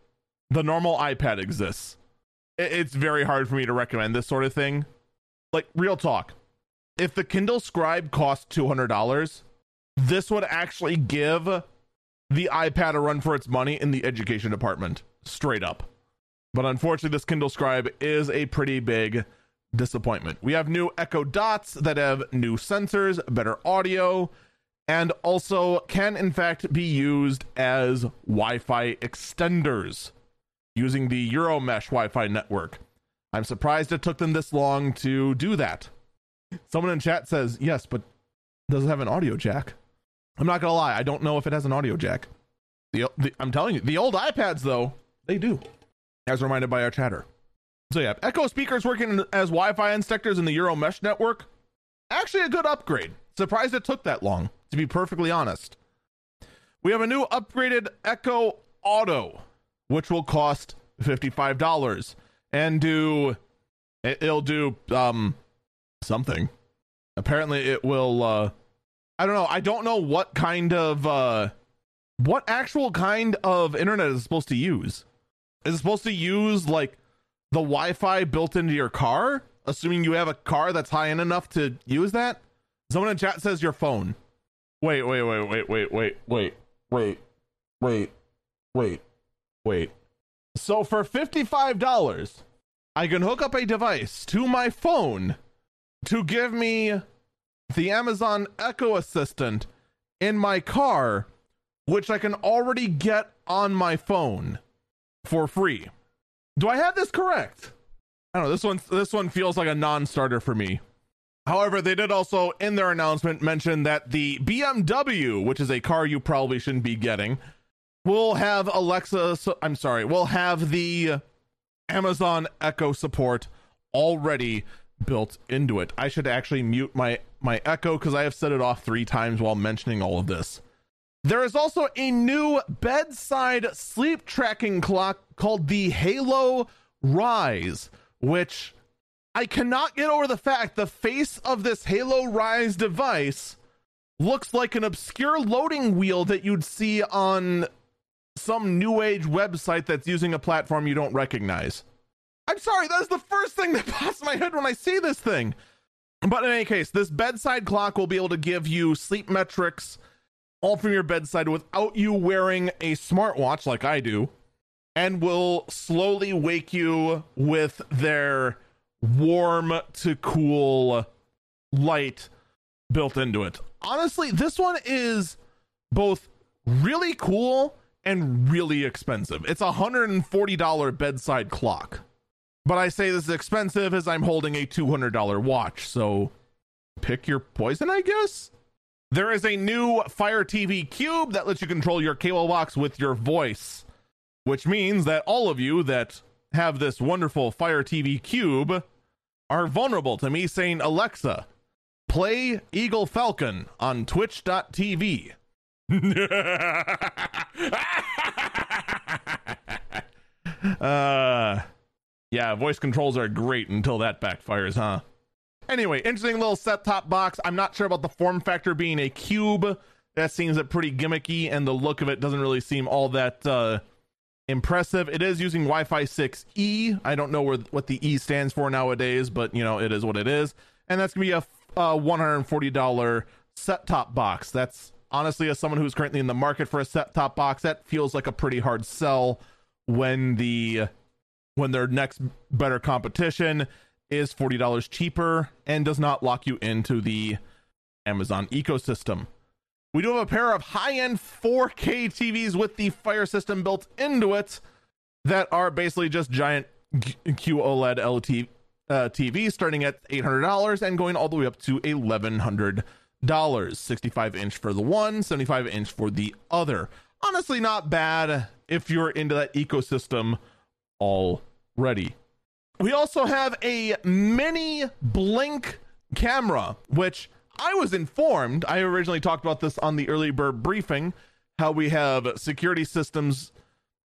the normal iPad exists. It's very hard for me to recommend this sort of thing like real talk. If the Kindle Scribe cost $200, this would actually give the iPad a run for its money in the education department, straight up. But unfortunately, this Kindle Scribe is a pretty big disappointment. We have new Echo Dots that have new sensors, better audio, and also can in fact be used as Wi Fi extenders using the eero mesh Wi Fi network. I'm surprised it took them this long to do that. Someone in chat says, yes, but does it have an audio jack? I'm not going to lie. I don't know if it has an audio jack. The, the, I'm telling you, the old iPads, though, they do, as reminded by our chatter. So, yeah, Echo speakers working as Wi Fi inspectors in the eero Mesh network. Actually, a good upgrade. Surprised it took that long, to be perfectly honest. We have a new upgraded Echo Auto, which will cost $55 and do it'll do um something. Apparently it will uh I don't know. I don't know what kind of uh what actual kind of internet is supposed to use. Is it supposed to use like the Wi-Fi built into your car, assuming you have a car that's high end enough to use that? Someone in chat says your phone. Wait, wait, wait, wait, wait, wait, wait, wait, wait, wait, wait. So for $55, I can hook up a device to my phone to give me the Amazon Echo Assistant in my car, which I can already get on my phone for free. Do I have this correct? I don't know. This one this one feels like a non-starter for me. However, they did also in their announcement mention that the BMW, which is a car you probably shouldn't be getting, will have Alexa. So, I'm sorry, we'll have the Amazon Echo support already built into it. I should actually mute my my Echo because I have set it off three times while mentioning all of this. There is also a new bedside sleep tracking clock called the Halo Rise, which I cannot get over the fact the face of this Halo Rise device looks like an obscure loading wheel that you'd see on some new age website that's using a platform you don't recognize. I'm sorry, that's the first thing that pops my head when I see this thing. But in any case, this bedside clock will be able to give you sleep metrics all from your bedside without you wearing a smartwatch like I do, and will slowly wake you with their warm to cool light built into it. Honestly, this one is both really cool and really expensive. It's a $140 bedside clock. But I say this is expensive as I'm holding a $200 watch, so pick your poison, I guess. There is a new Fire TV Cube that lets you control your cable box with your voice, which means that all of you that have this wonderful Fire TV Cube are vulnerable to me saying, Alexa, play Eagle Falcon on twitch.tv. uh, yeah, voice controls are great until that backfires, huh? Anyway, interesting little set top box. I'm not sure about the form factor being a cube. That seems pretty gimmicky, and the look of it doesn't really seem all that uh, impressive. It is using Wi-Fi 6E. I don't know where what the E stands for nowadays, but you know it is what it is. And that's gonna be a, a $140 set top box. That's honestly, as someone who's currently in the market for a set top box, that feels like a pretty hard sell when the when their next better competition is $40 cheaper and does not lock you into the Amazon ecosystem. We do have a pair of high-end 4K TVs with the Fire system built into it that are basically just giant QOLED LT uh, TV starting at $800 and going all the way up to $1,100 dollars. 65 inch for the one 75 inch for the other. Honestly not bad if you're into that ecosystem already. We also have a mini blink camera which i was informed i originally talked about this on the early bird briefing how we have security systems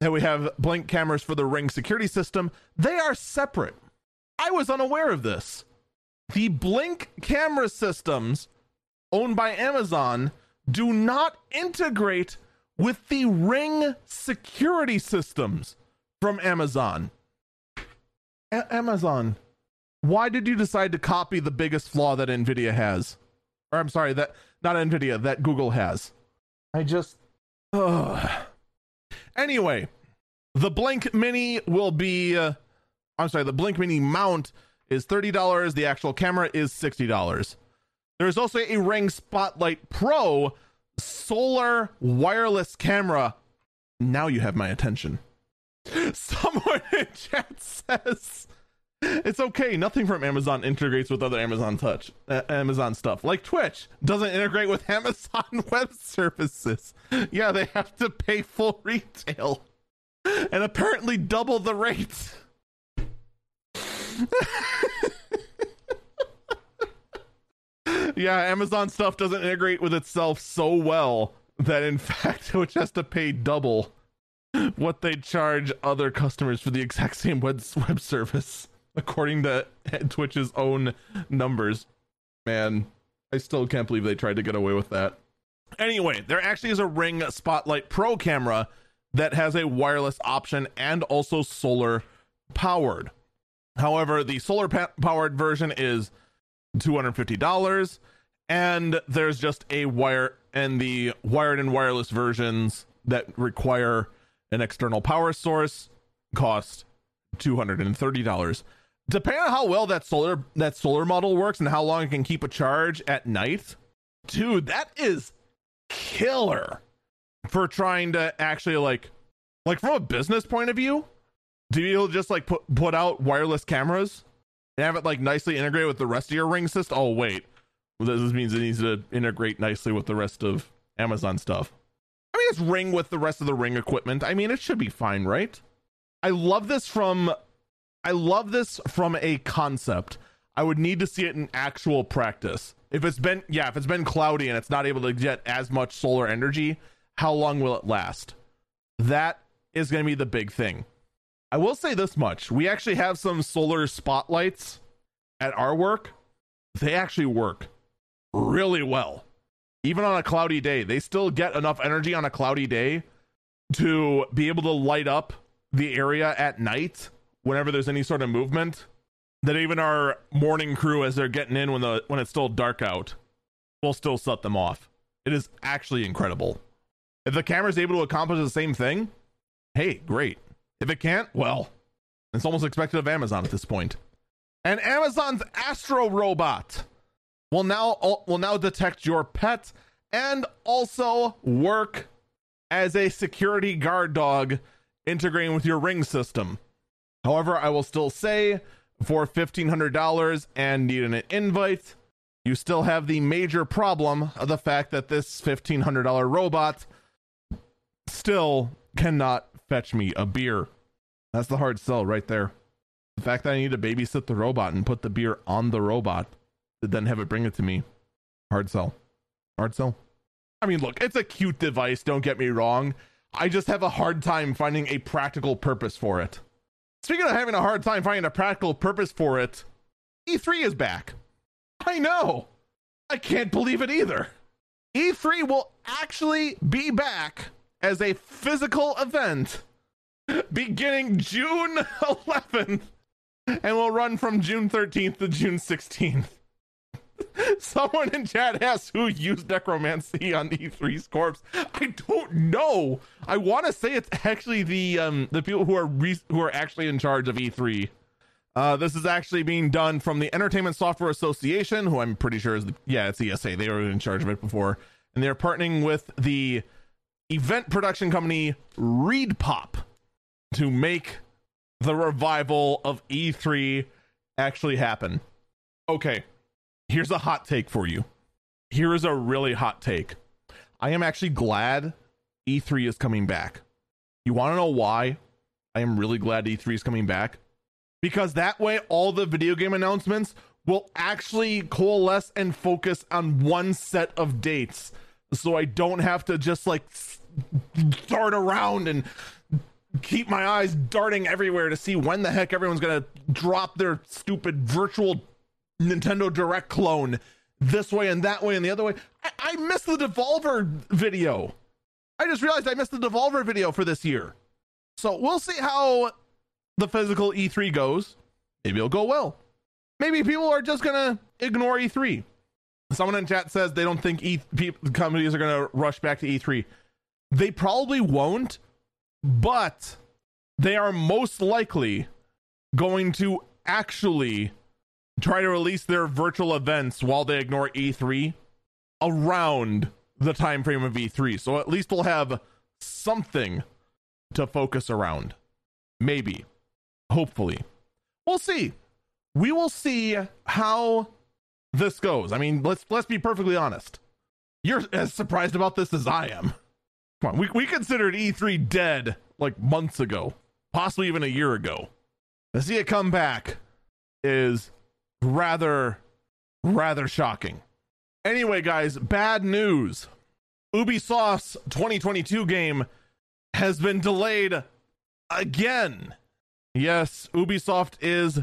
how we have blink cameras for the ring security system. They are separate. I was unaware of this. The blink camera systems owned by Amazon do not integrate with the Ring security systems from Amazon. A- Amazon, why did you decide to copy the biggest flaw that Nvidia has? Or I'm sorry, that not Nvidia, that Google has. I just ugh. Anyway, the Blink Mini will be uh, I'm sorry, the Blink Mini mount is $30, the actual camera is $60. There's also a Ring Spotlight Pro solar wireless camera. Now you have my attention. Someone in chat says it's okay. Nothing from Amazon integrates with other Amazon touch uh, Amazon stuff. Like Twitch doesn't integrate with Amazon web services. Yeah, they have to pay full retail and apparently double the rate. yeah, Amazon stuff doesn't integrate with itself so well that in fact which has to pay double what they charge other customers for the exact same web web service according to Twitch's own numbers. Man, I still can't believe they tried to get away with that. Anyway, there actually is a Ring Spotlight Pro camera that has a wireless option and also solar powered. However, the solar pa- powered version is $250 and there's just a wire and the wired and wireless versions that require an external power source cost $230 depending on how well that solar that solar model works and how long it can keep a charge at night dude that is killer for trying to actually like like from a business point of view do you just like put put out wireless cameras and have it like nicely integrate with the rest of your ring system. Oh wait, well, this means it needs to integrate nicely with the rest of Amazon stuff. I mean, it's ring with the rest of the ring equipment. I mean, it should be fine, right? I love this from I love this from a concept. I would need to see it in actual practice. If it's been yeah, if it's been cloudy and it's not able to get as much solar energy, how long will it last? That is going to be the big thing. I will say this much. We actually have some solar spotlights at our work. They actually work really well. Even on a cloudy day, they still get enough energy on a cloudy day to be able to light up the area at night whenever there's any sort of movement that even our morning crew as they're getting in when the when it's still dark out will still set them off. It is actually incredible. If the camera's able to accomplish the same thing, hey, great. If it can't, well, it's almost expected of Amazon at this point. And Amazon's Astro Robot will now uh, will now detect your pet and also work as a security guard dog integrating with your ring system. However, I will still say for $1,500 and need an invite, you still have the major problem of the fact that this $1,500 robot still cannot fetch me a beer. That's the hard sell right there. The fact that I need to babysit the robot and put the beer on the robot, to then have it bring it to me. Hard sell. Hard sell. I mean, look, it's a cute device, don't get me wrong. I just have a hard time finding a practical purpose for it. Speaking of having a hard time finding a practical purpose for it, E3 is back. I know. I can't believe it either. E3 will actually be back as a physical event beginning June 11th and will run from June 13th to June 16th. Someone in chat asks who used necromancy on E3's corpse. I don't know. I want to say it's actually the um the people who are re- who are actually in charge of E3. Uh, this is actually being done from the Entertainment Software Association, who I'm pretty sure is the, yeah, it's ESA. They were in charge of it before, and they're partnering with the event production company ReedPop to make the revival of E3 actually happen. Okay, here's a hot take for you. Here is a really hot take. I am actually glad E3 is coming back. You want to know why? I am really glad E3 is coming back because that way all the video game announcements will actually coalesce and focus on one set of dates so I don't have to just like dart around and keep my eyes darting everywhere to see when the heck everyone's gonna drop their stupid virtual Nintendo Direct clone this way and that way and the other way. I, I missed the Devolver video. I just realized I missed the Devolver video for this year. So we'll see how the physical E3 goes. Maybe it'll go well. Maybe people are just gonna ignore E3. Someone in chat says they don't think E companies are gonna rush back to E3. They probably won't, but they are most likely going to actually try to release their virtual events while they ignore E3 around the time frame of E3. So at least we'll have something to focus around. Maybe. Hopefully. We'll see. We will see how this goes. I mean, let's let's be perfectly honest. You're as surprised about this as I am. Come on, we, we considered E3 dead like months ago, possibly even a year ago. To see it come back is rather, rather shocking. Anyway, guys, bad news. Ubisoft's 2022 game has been delayed again. Yes, Ubisoft is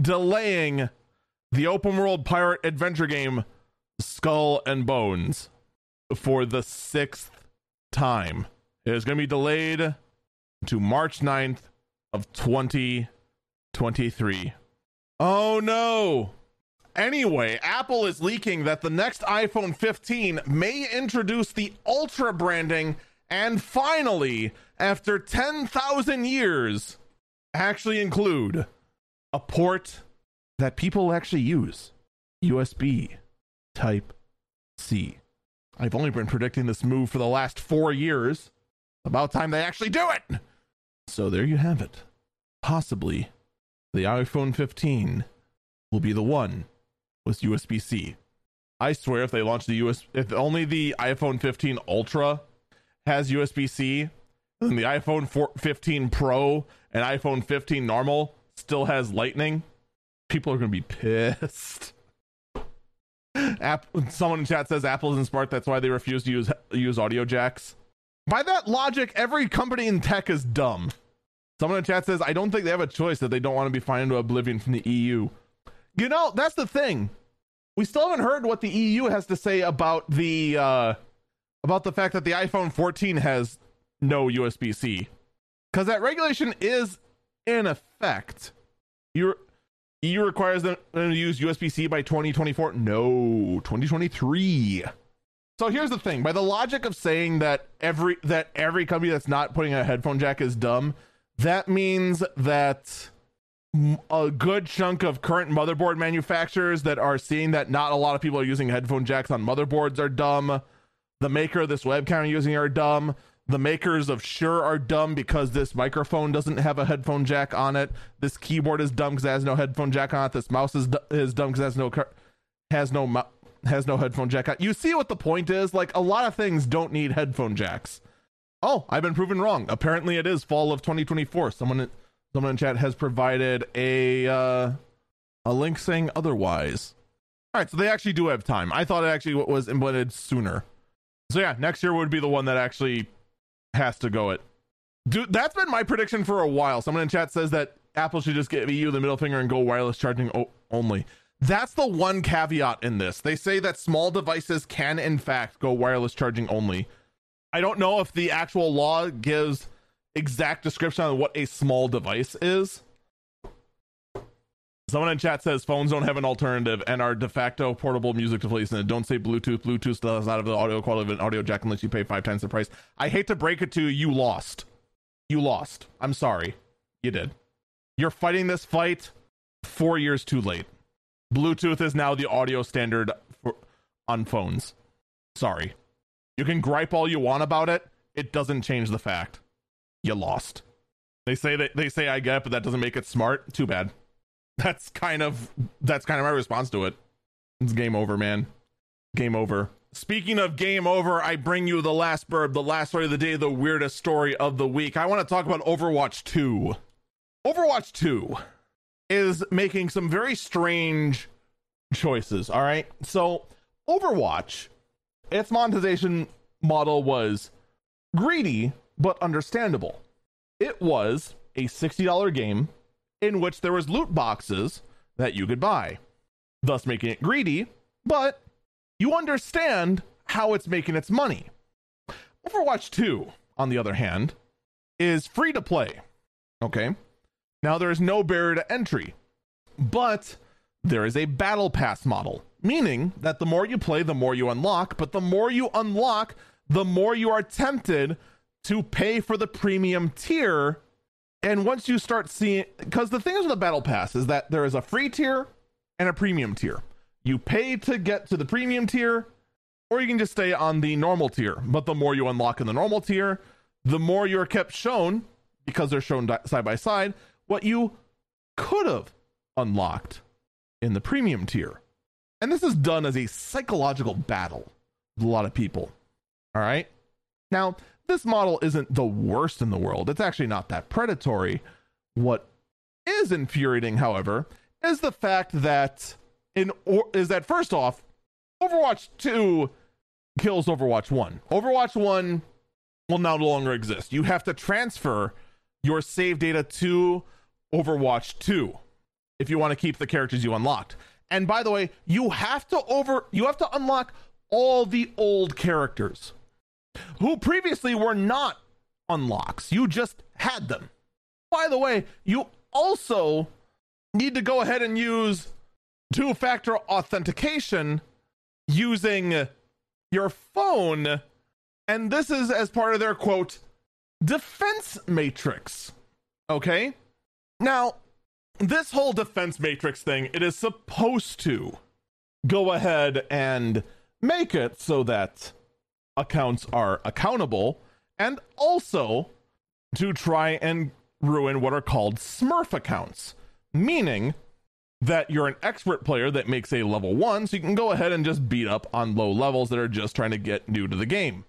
delaying the open world pirate adventure game Skull and Bones for the sixth time. It is going to be delayed to March 9th of 2023. Oh no. Anyway, Apple is leaking that the next iPhone 15 may introduce the Ultra branding and finally, after 10,000 years, actually include a port that people actually use USB Type C. I've only been predicting this move for the last four years. About time they actually do it. So there you have it. Possibly the iPhone 15 will be the one with USB C. I swear, if they launch the US, if only the iPhone 15 Ultra has USB C, then the iPhone 15 Pro and iPhone 15 normal still has Lightning, people are going to be pissed. App, someone in chat says Apple isn't smart. That's why they refuse to use use audio jacks. By that logic, every company in tech is dumb. Someone in chat says I don't think they have a choice that they don't want to be fined into oblivion from the EU. You know, that's the thing. We still haven't heard what the EU has to say about the uh, about the fact that the iPhone 14 has no USB C, because that regulation is in effect. You're EU requires them to use USB C by 2024. No, 2023. So here's the thing: by the logic of saying that every that every company that's not putting a headphone jack is dumb, that means that a good chunk of current motherboard manufacturers that are seeing that not a lot of people are using headphone jacks on motherboards are dumb. The maker of this webcam using are dumb. The makers of Shure are dumb because this microphone doesn't have a headphone jack on it. This keyboard is dumb because it has no headphone jack on it. This mouse is, is dumb because it has no has no has no headphone jack on. You see what the point is? Like a lot of things don't need headphone jacks. Oh, I've been proven wrong. Apparently, it is fall of 2024. Someone someone in chat has provided a uh, a link saying otherwise. All right, so they actually do have time. I thought it actually was implemented sooner. So yeah, next year would be the one that actually has to go it. Dude, that's been my prediction for a while. Someone in chat says that Apple should just give you the middle finger and go wireless charging o- only. That's the one caveat in this. They say that small devices can, in fact, go wireless charging only. I don't know if the actual law gives exact description on what a small device is. Someone in chat says phones don't have an alternative and are de facto portable music devices. And don't say Bluetooth. Bluetooth does not have the audio quality of an audio jack unless you pay five times the price. I hate to break it to you, you lost. You lost. I'm sorry. You did. You're fighting this fight four years too late. Bluetooth is now the audio standard for, on phones. Sorry. You can gripe all you want about it. It doesn't change the fact you lost. They say that they say I get it, but that doesn't make it smart. Too bad that's kind of that's kind of my response to it. It's game over, man. Game over. Speaking of game over, I bring you the last burb, the last story of the day, the weirdest story of the week. I want to talk about Overwatch 2. Overwatch 2 is making some very strange choices, all right? So, Overwatch, its monetization model was greedy but understandable. It was a $60 game in which there was loot boxes that you could buy, thus making it greedy, but you understand how it's making its money. Overwatch 2, on the other hand, is free to play. Okay? Now there is no barrier to entry, but there is a battle pass model, meaning that the more you play, the more you unlock, but the more you unlock, the more you are tempted to pay for the premium tier and once you start seeing because the thing is with the battle pass is that there is a free tier and a premium tier. You pay to get to the premium tier or you can just stay on the normal tier. But the more you unlock in the normal tier the more you're kept shown because they're shown side by side what you could have unlocked in the premium tier. And this is done as a psychological battle with a lot of people. All right? Now this model isn't the worst in the world. It's actually not that predatory. What is infuriating, however, is the fact that in or is that first off, Overwatch 2 kills Overwatch 1. Overwatch 1 will no longer exist. You have to transfer your save data to Overwatch 2 if you want to keep the characters you unlocked. And by the way, you have to over you have to unlock all the old characters who previously were not unlocks. You just had them. By the way, you also need to go ahead and use two factor authentication using your phone. And this is as part of their quote, defense matrix. Okay? Now, this whole defense matrix thing, it is supposed to go ahead and make it so that accounts are accountable, and also to try and ruin what are called Smurf accounts, meaning that you're an expert player that makes a level one, so you can go ahead and just beat up on low levels that are just trying to get new to the game.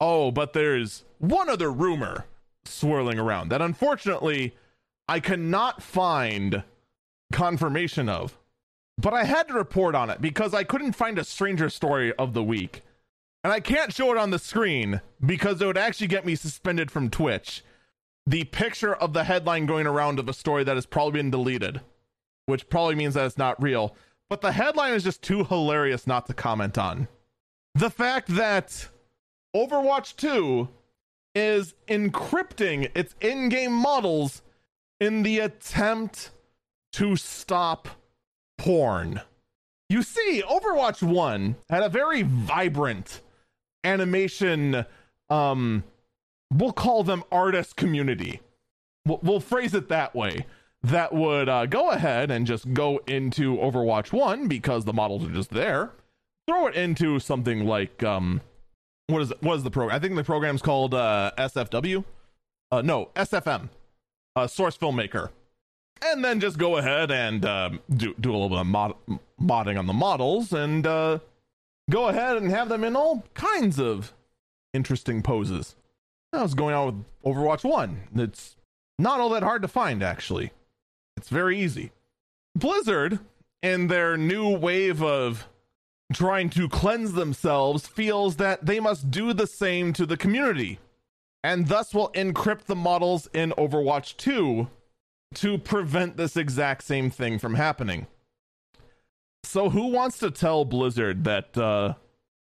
Oh, but there's one other rumor swirling around that unfortunately I cannot find confirmation of. But I had to report on it because I couldn't find a stranger story of the week and I can't show it on the screen because it would actually get me suspended from Twitch. The picture of the headline going around of a story that has probably been deleted, which probably means that it's not real. But the headline is just too hilarious not to comment on. The fact that Overwatch 2 is encrypting its in game models in the attempt to stop porn. You see, Overwatch 1 had a very vibrant animation um we'll call them artist community. We'll, we'll phrase it that way. That would uh, go ahead and just go into overwatch 1 because the models are just there. Throw it into something like um what is what is the program? I think the program's called uh, SFW. Uh, no, SFM, uh, Source Filmmaker, and then just go ahead and um, do do a little bit of mod- modding on the models and uh, go ahead and have them in all kinds of interesting poses. That was going on with Overwatch One. It's not all that hard to find, actually. It's very easy. Blizzard, in their new wave of trying to cleanse themselves, feels that they must do the same to the community, and thus will encrypt the models in Overwatch 2 to prevent this exact same thing from happening. So, who wants to tell Blizzard that uh,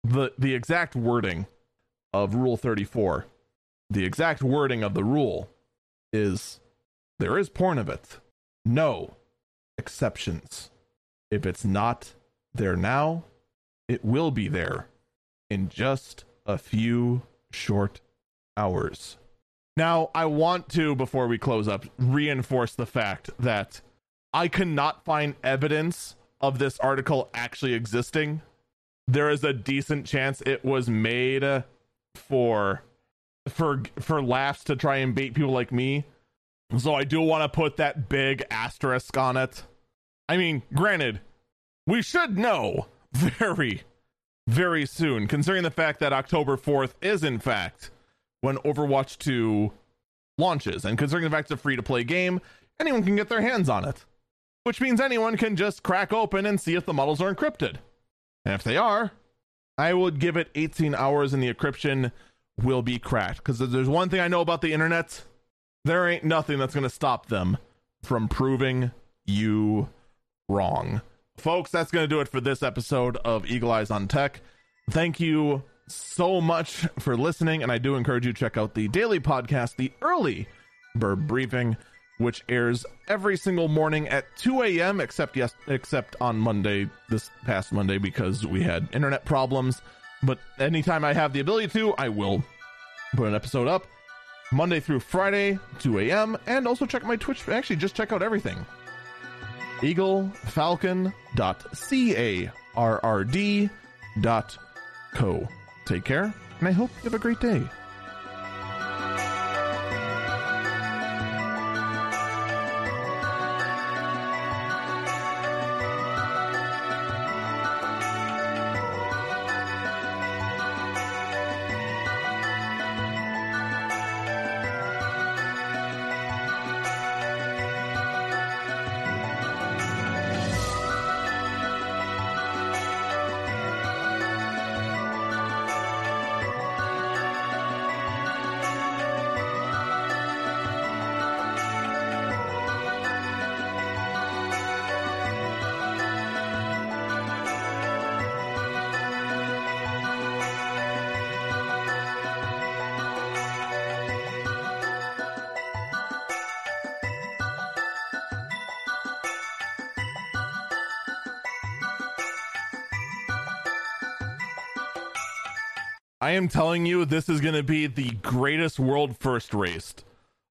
the the exact wording of Rule 34, the exact wording of the rule, is there is porn of it. No exceptions. If it's not there now, it will be there in just a few short hours. Now, I want to, before we close up, reinforce the fact that I cannot find evidence of this article actually existing. There is a decent chance it was made for for for laughs to try and bait people like me. So I do want to put that big asterisk on it. I mean, granted, we should know very very soon considering the fact that October 4th is in fact when Overwatch 2 launches and considering the fact it's a free to play game, anyone can get their hands on it. Which means anyone can just crack open and see if the models are encrypted. And if they are, I would give it 18 hours and the encryption will be cracked. Because there's one thing I know about the internet there ain't nothing that's going to stop them from proving you wrong. Folks, that's going to do it for this episode of Eagle Eyes on Tech. Thank you so much for listening, and I do encourage you to check out the daily podcast, the early Bird Briefing, which airs every single morning at 2 a.m. except yes, except on Monday, this past Monday, because we had internet problems. But anytime I have the ability to, I will put an episode up. Monday through Friday, 2 a.m. And also check my Twitch. Actually, just check out everything. EagleFalcon.carrd.co. Take care, and I hope you have a great day. Telling you, this is going to be the greatest world first race.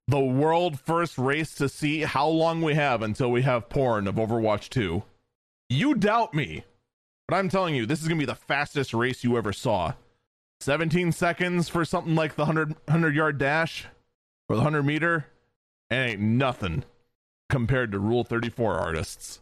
The world first race to see how long we have until we have porn of Overwatch 2. You doubt me, but I'm telling you, this is going to be the fastest race you ever saw. 17 seconds for something like the 100, 100 yard dash or the 100 meter, and ain't nothing compared to Rule 34 artists.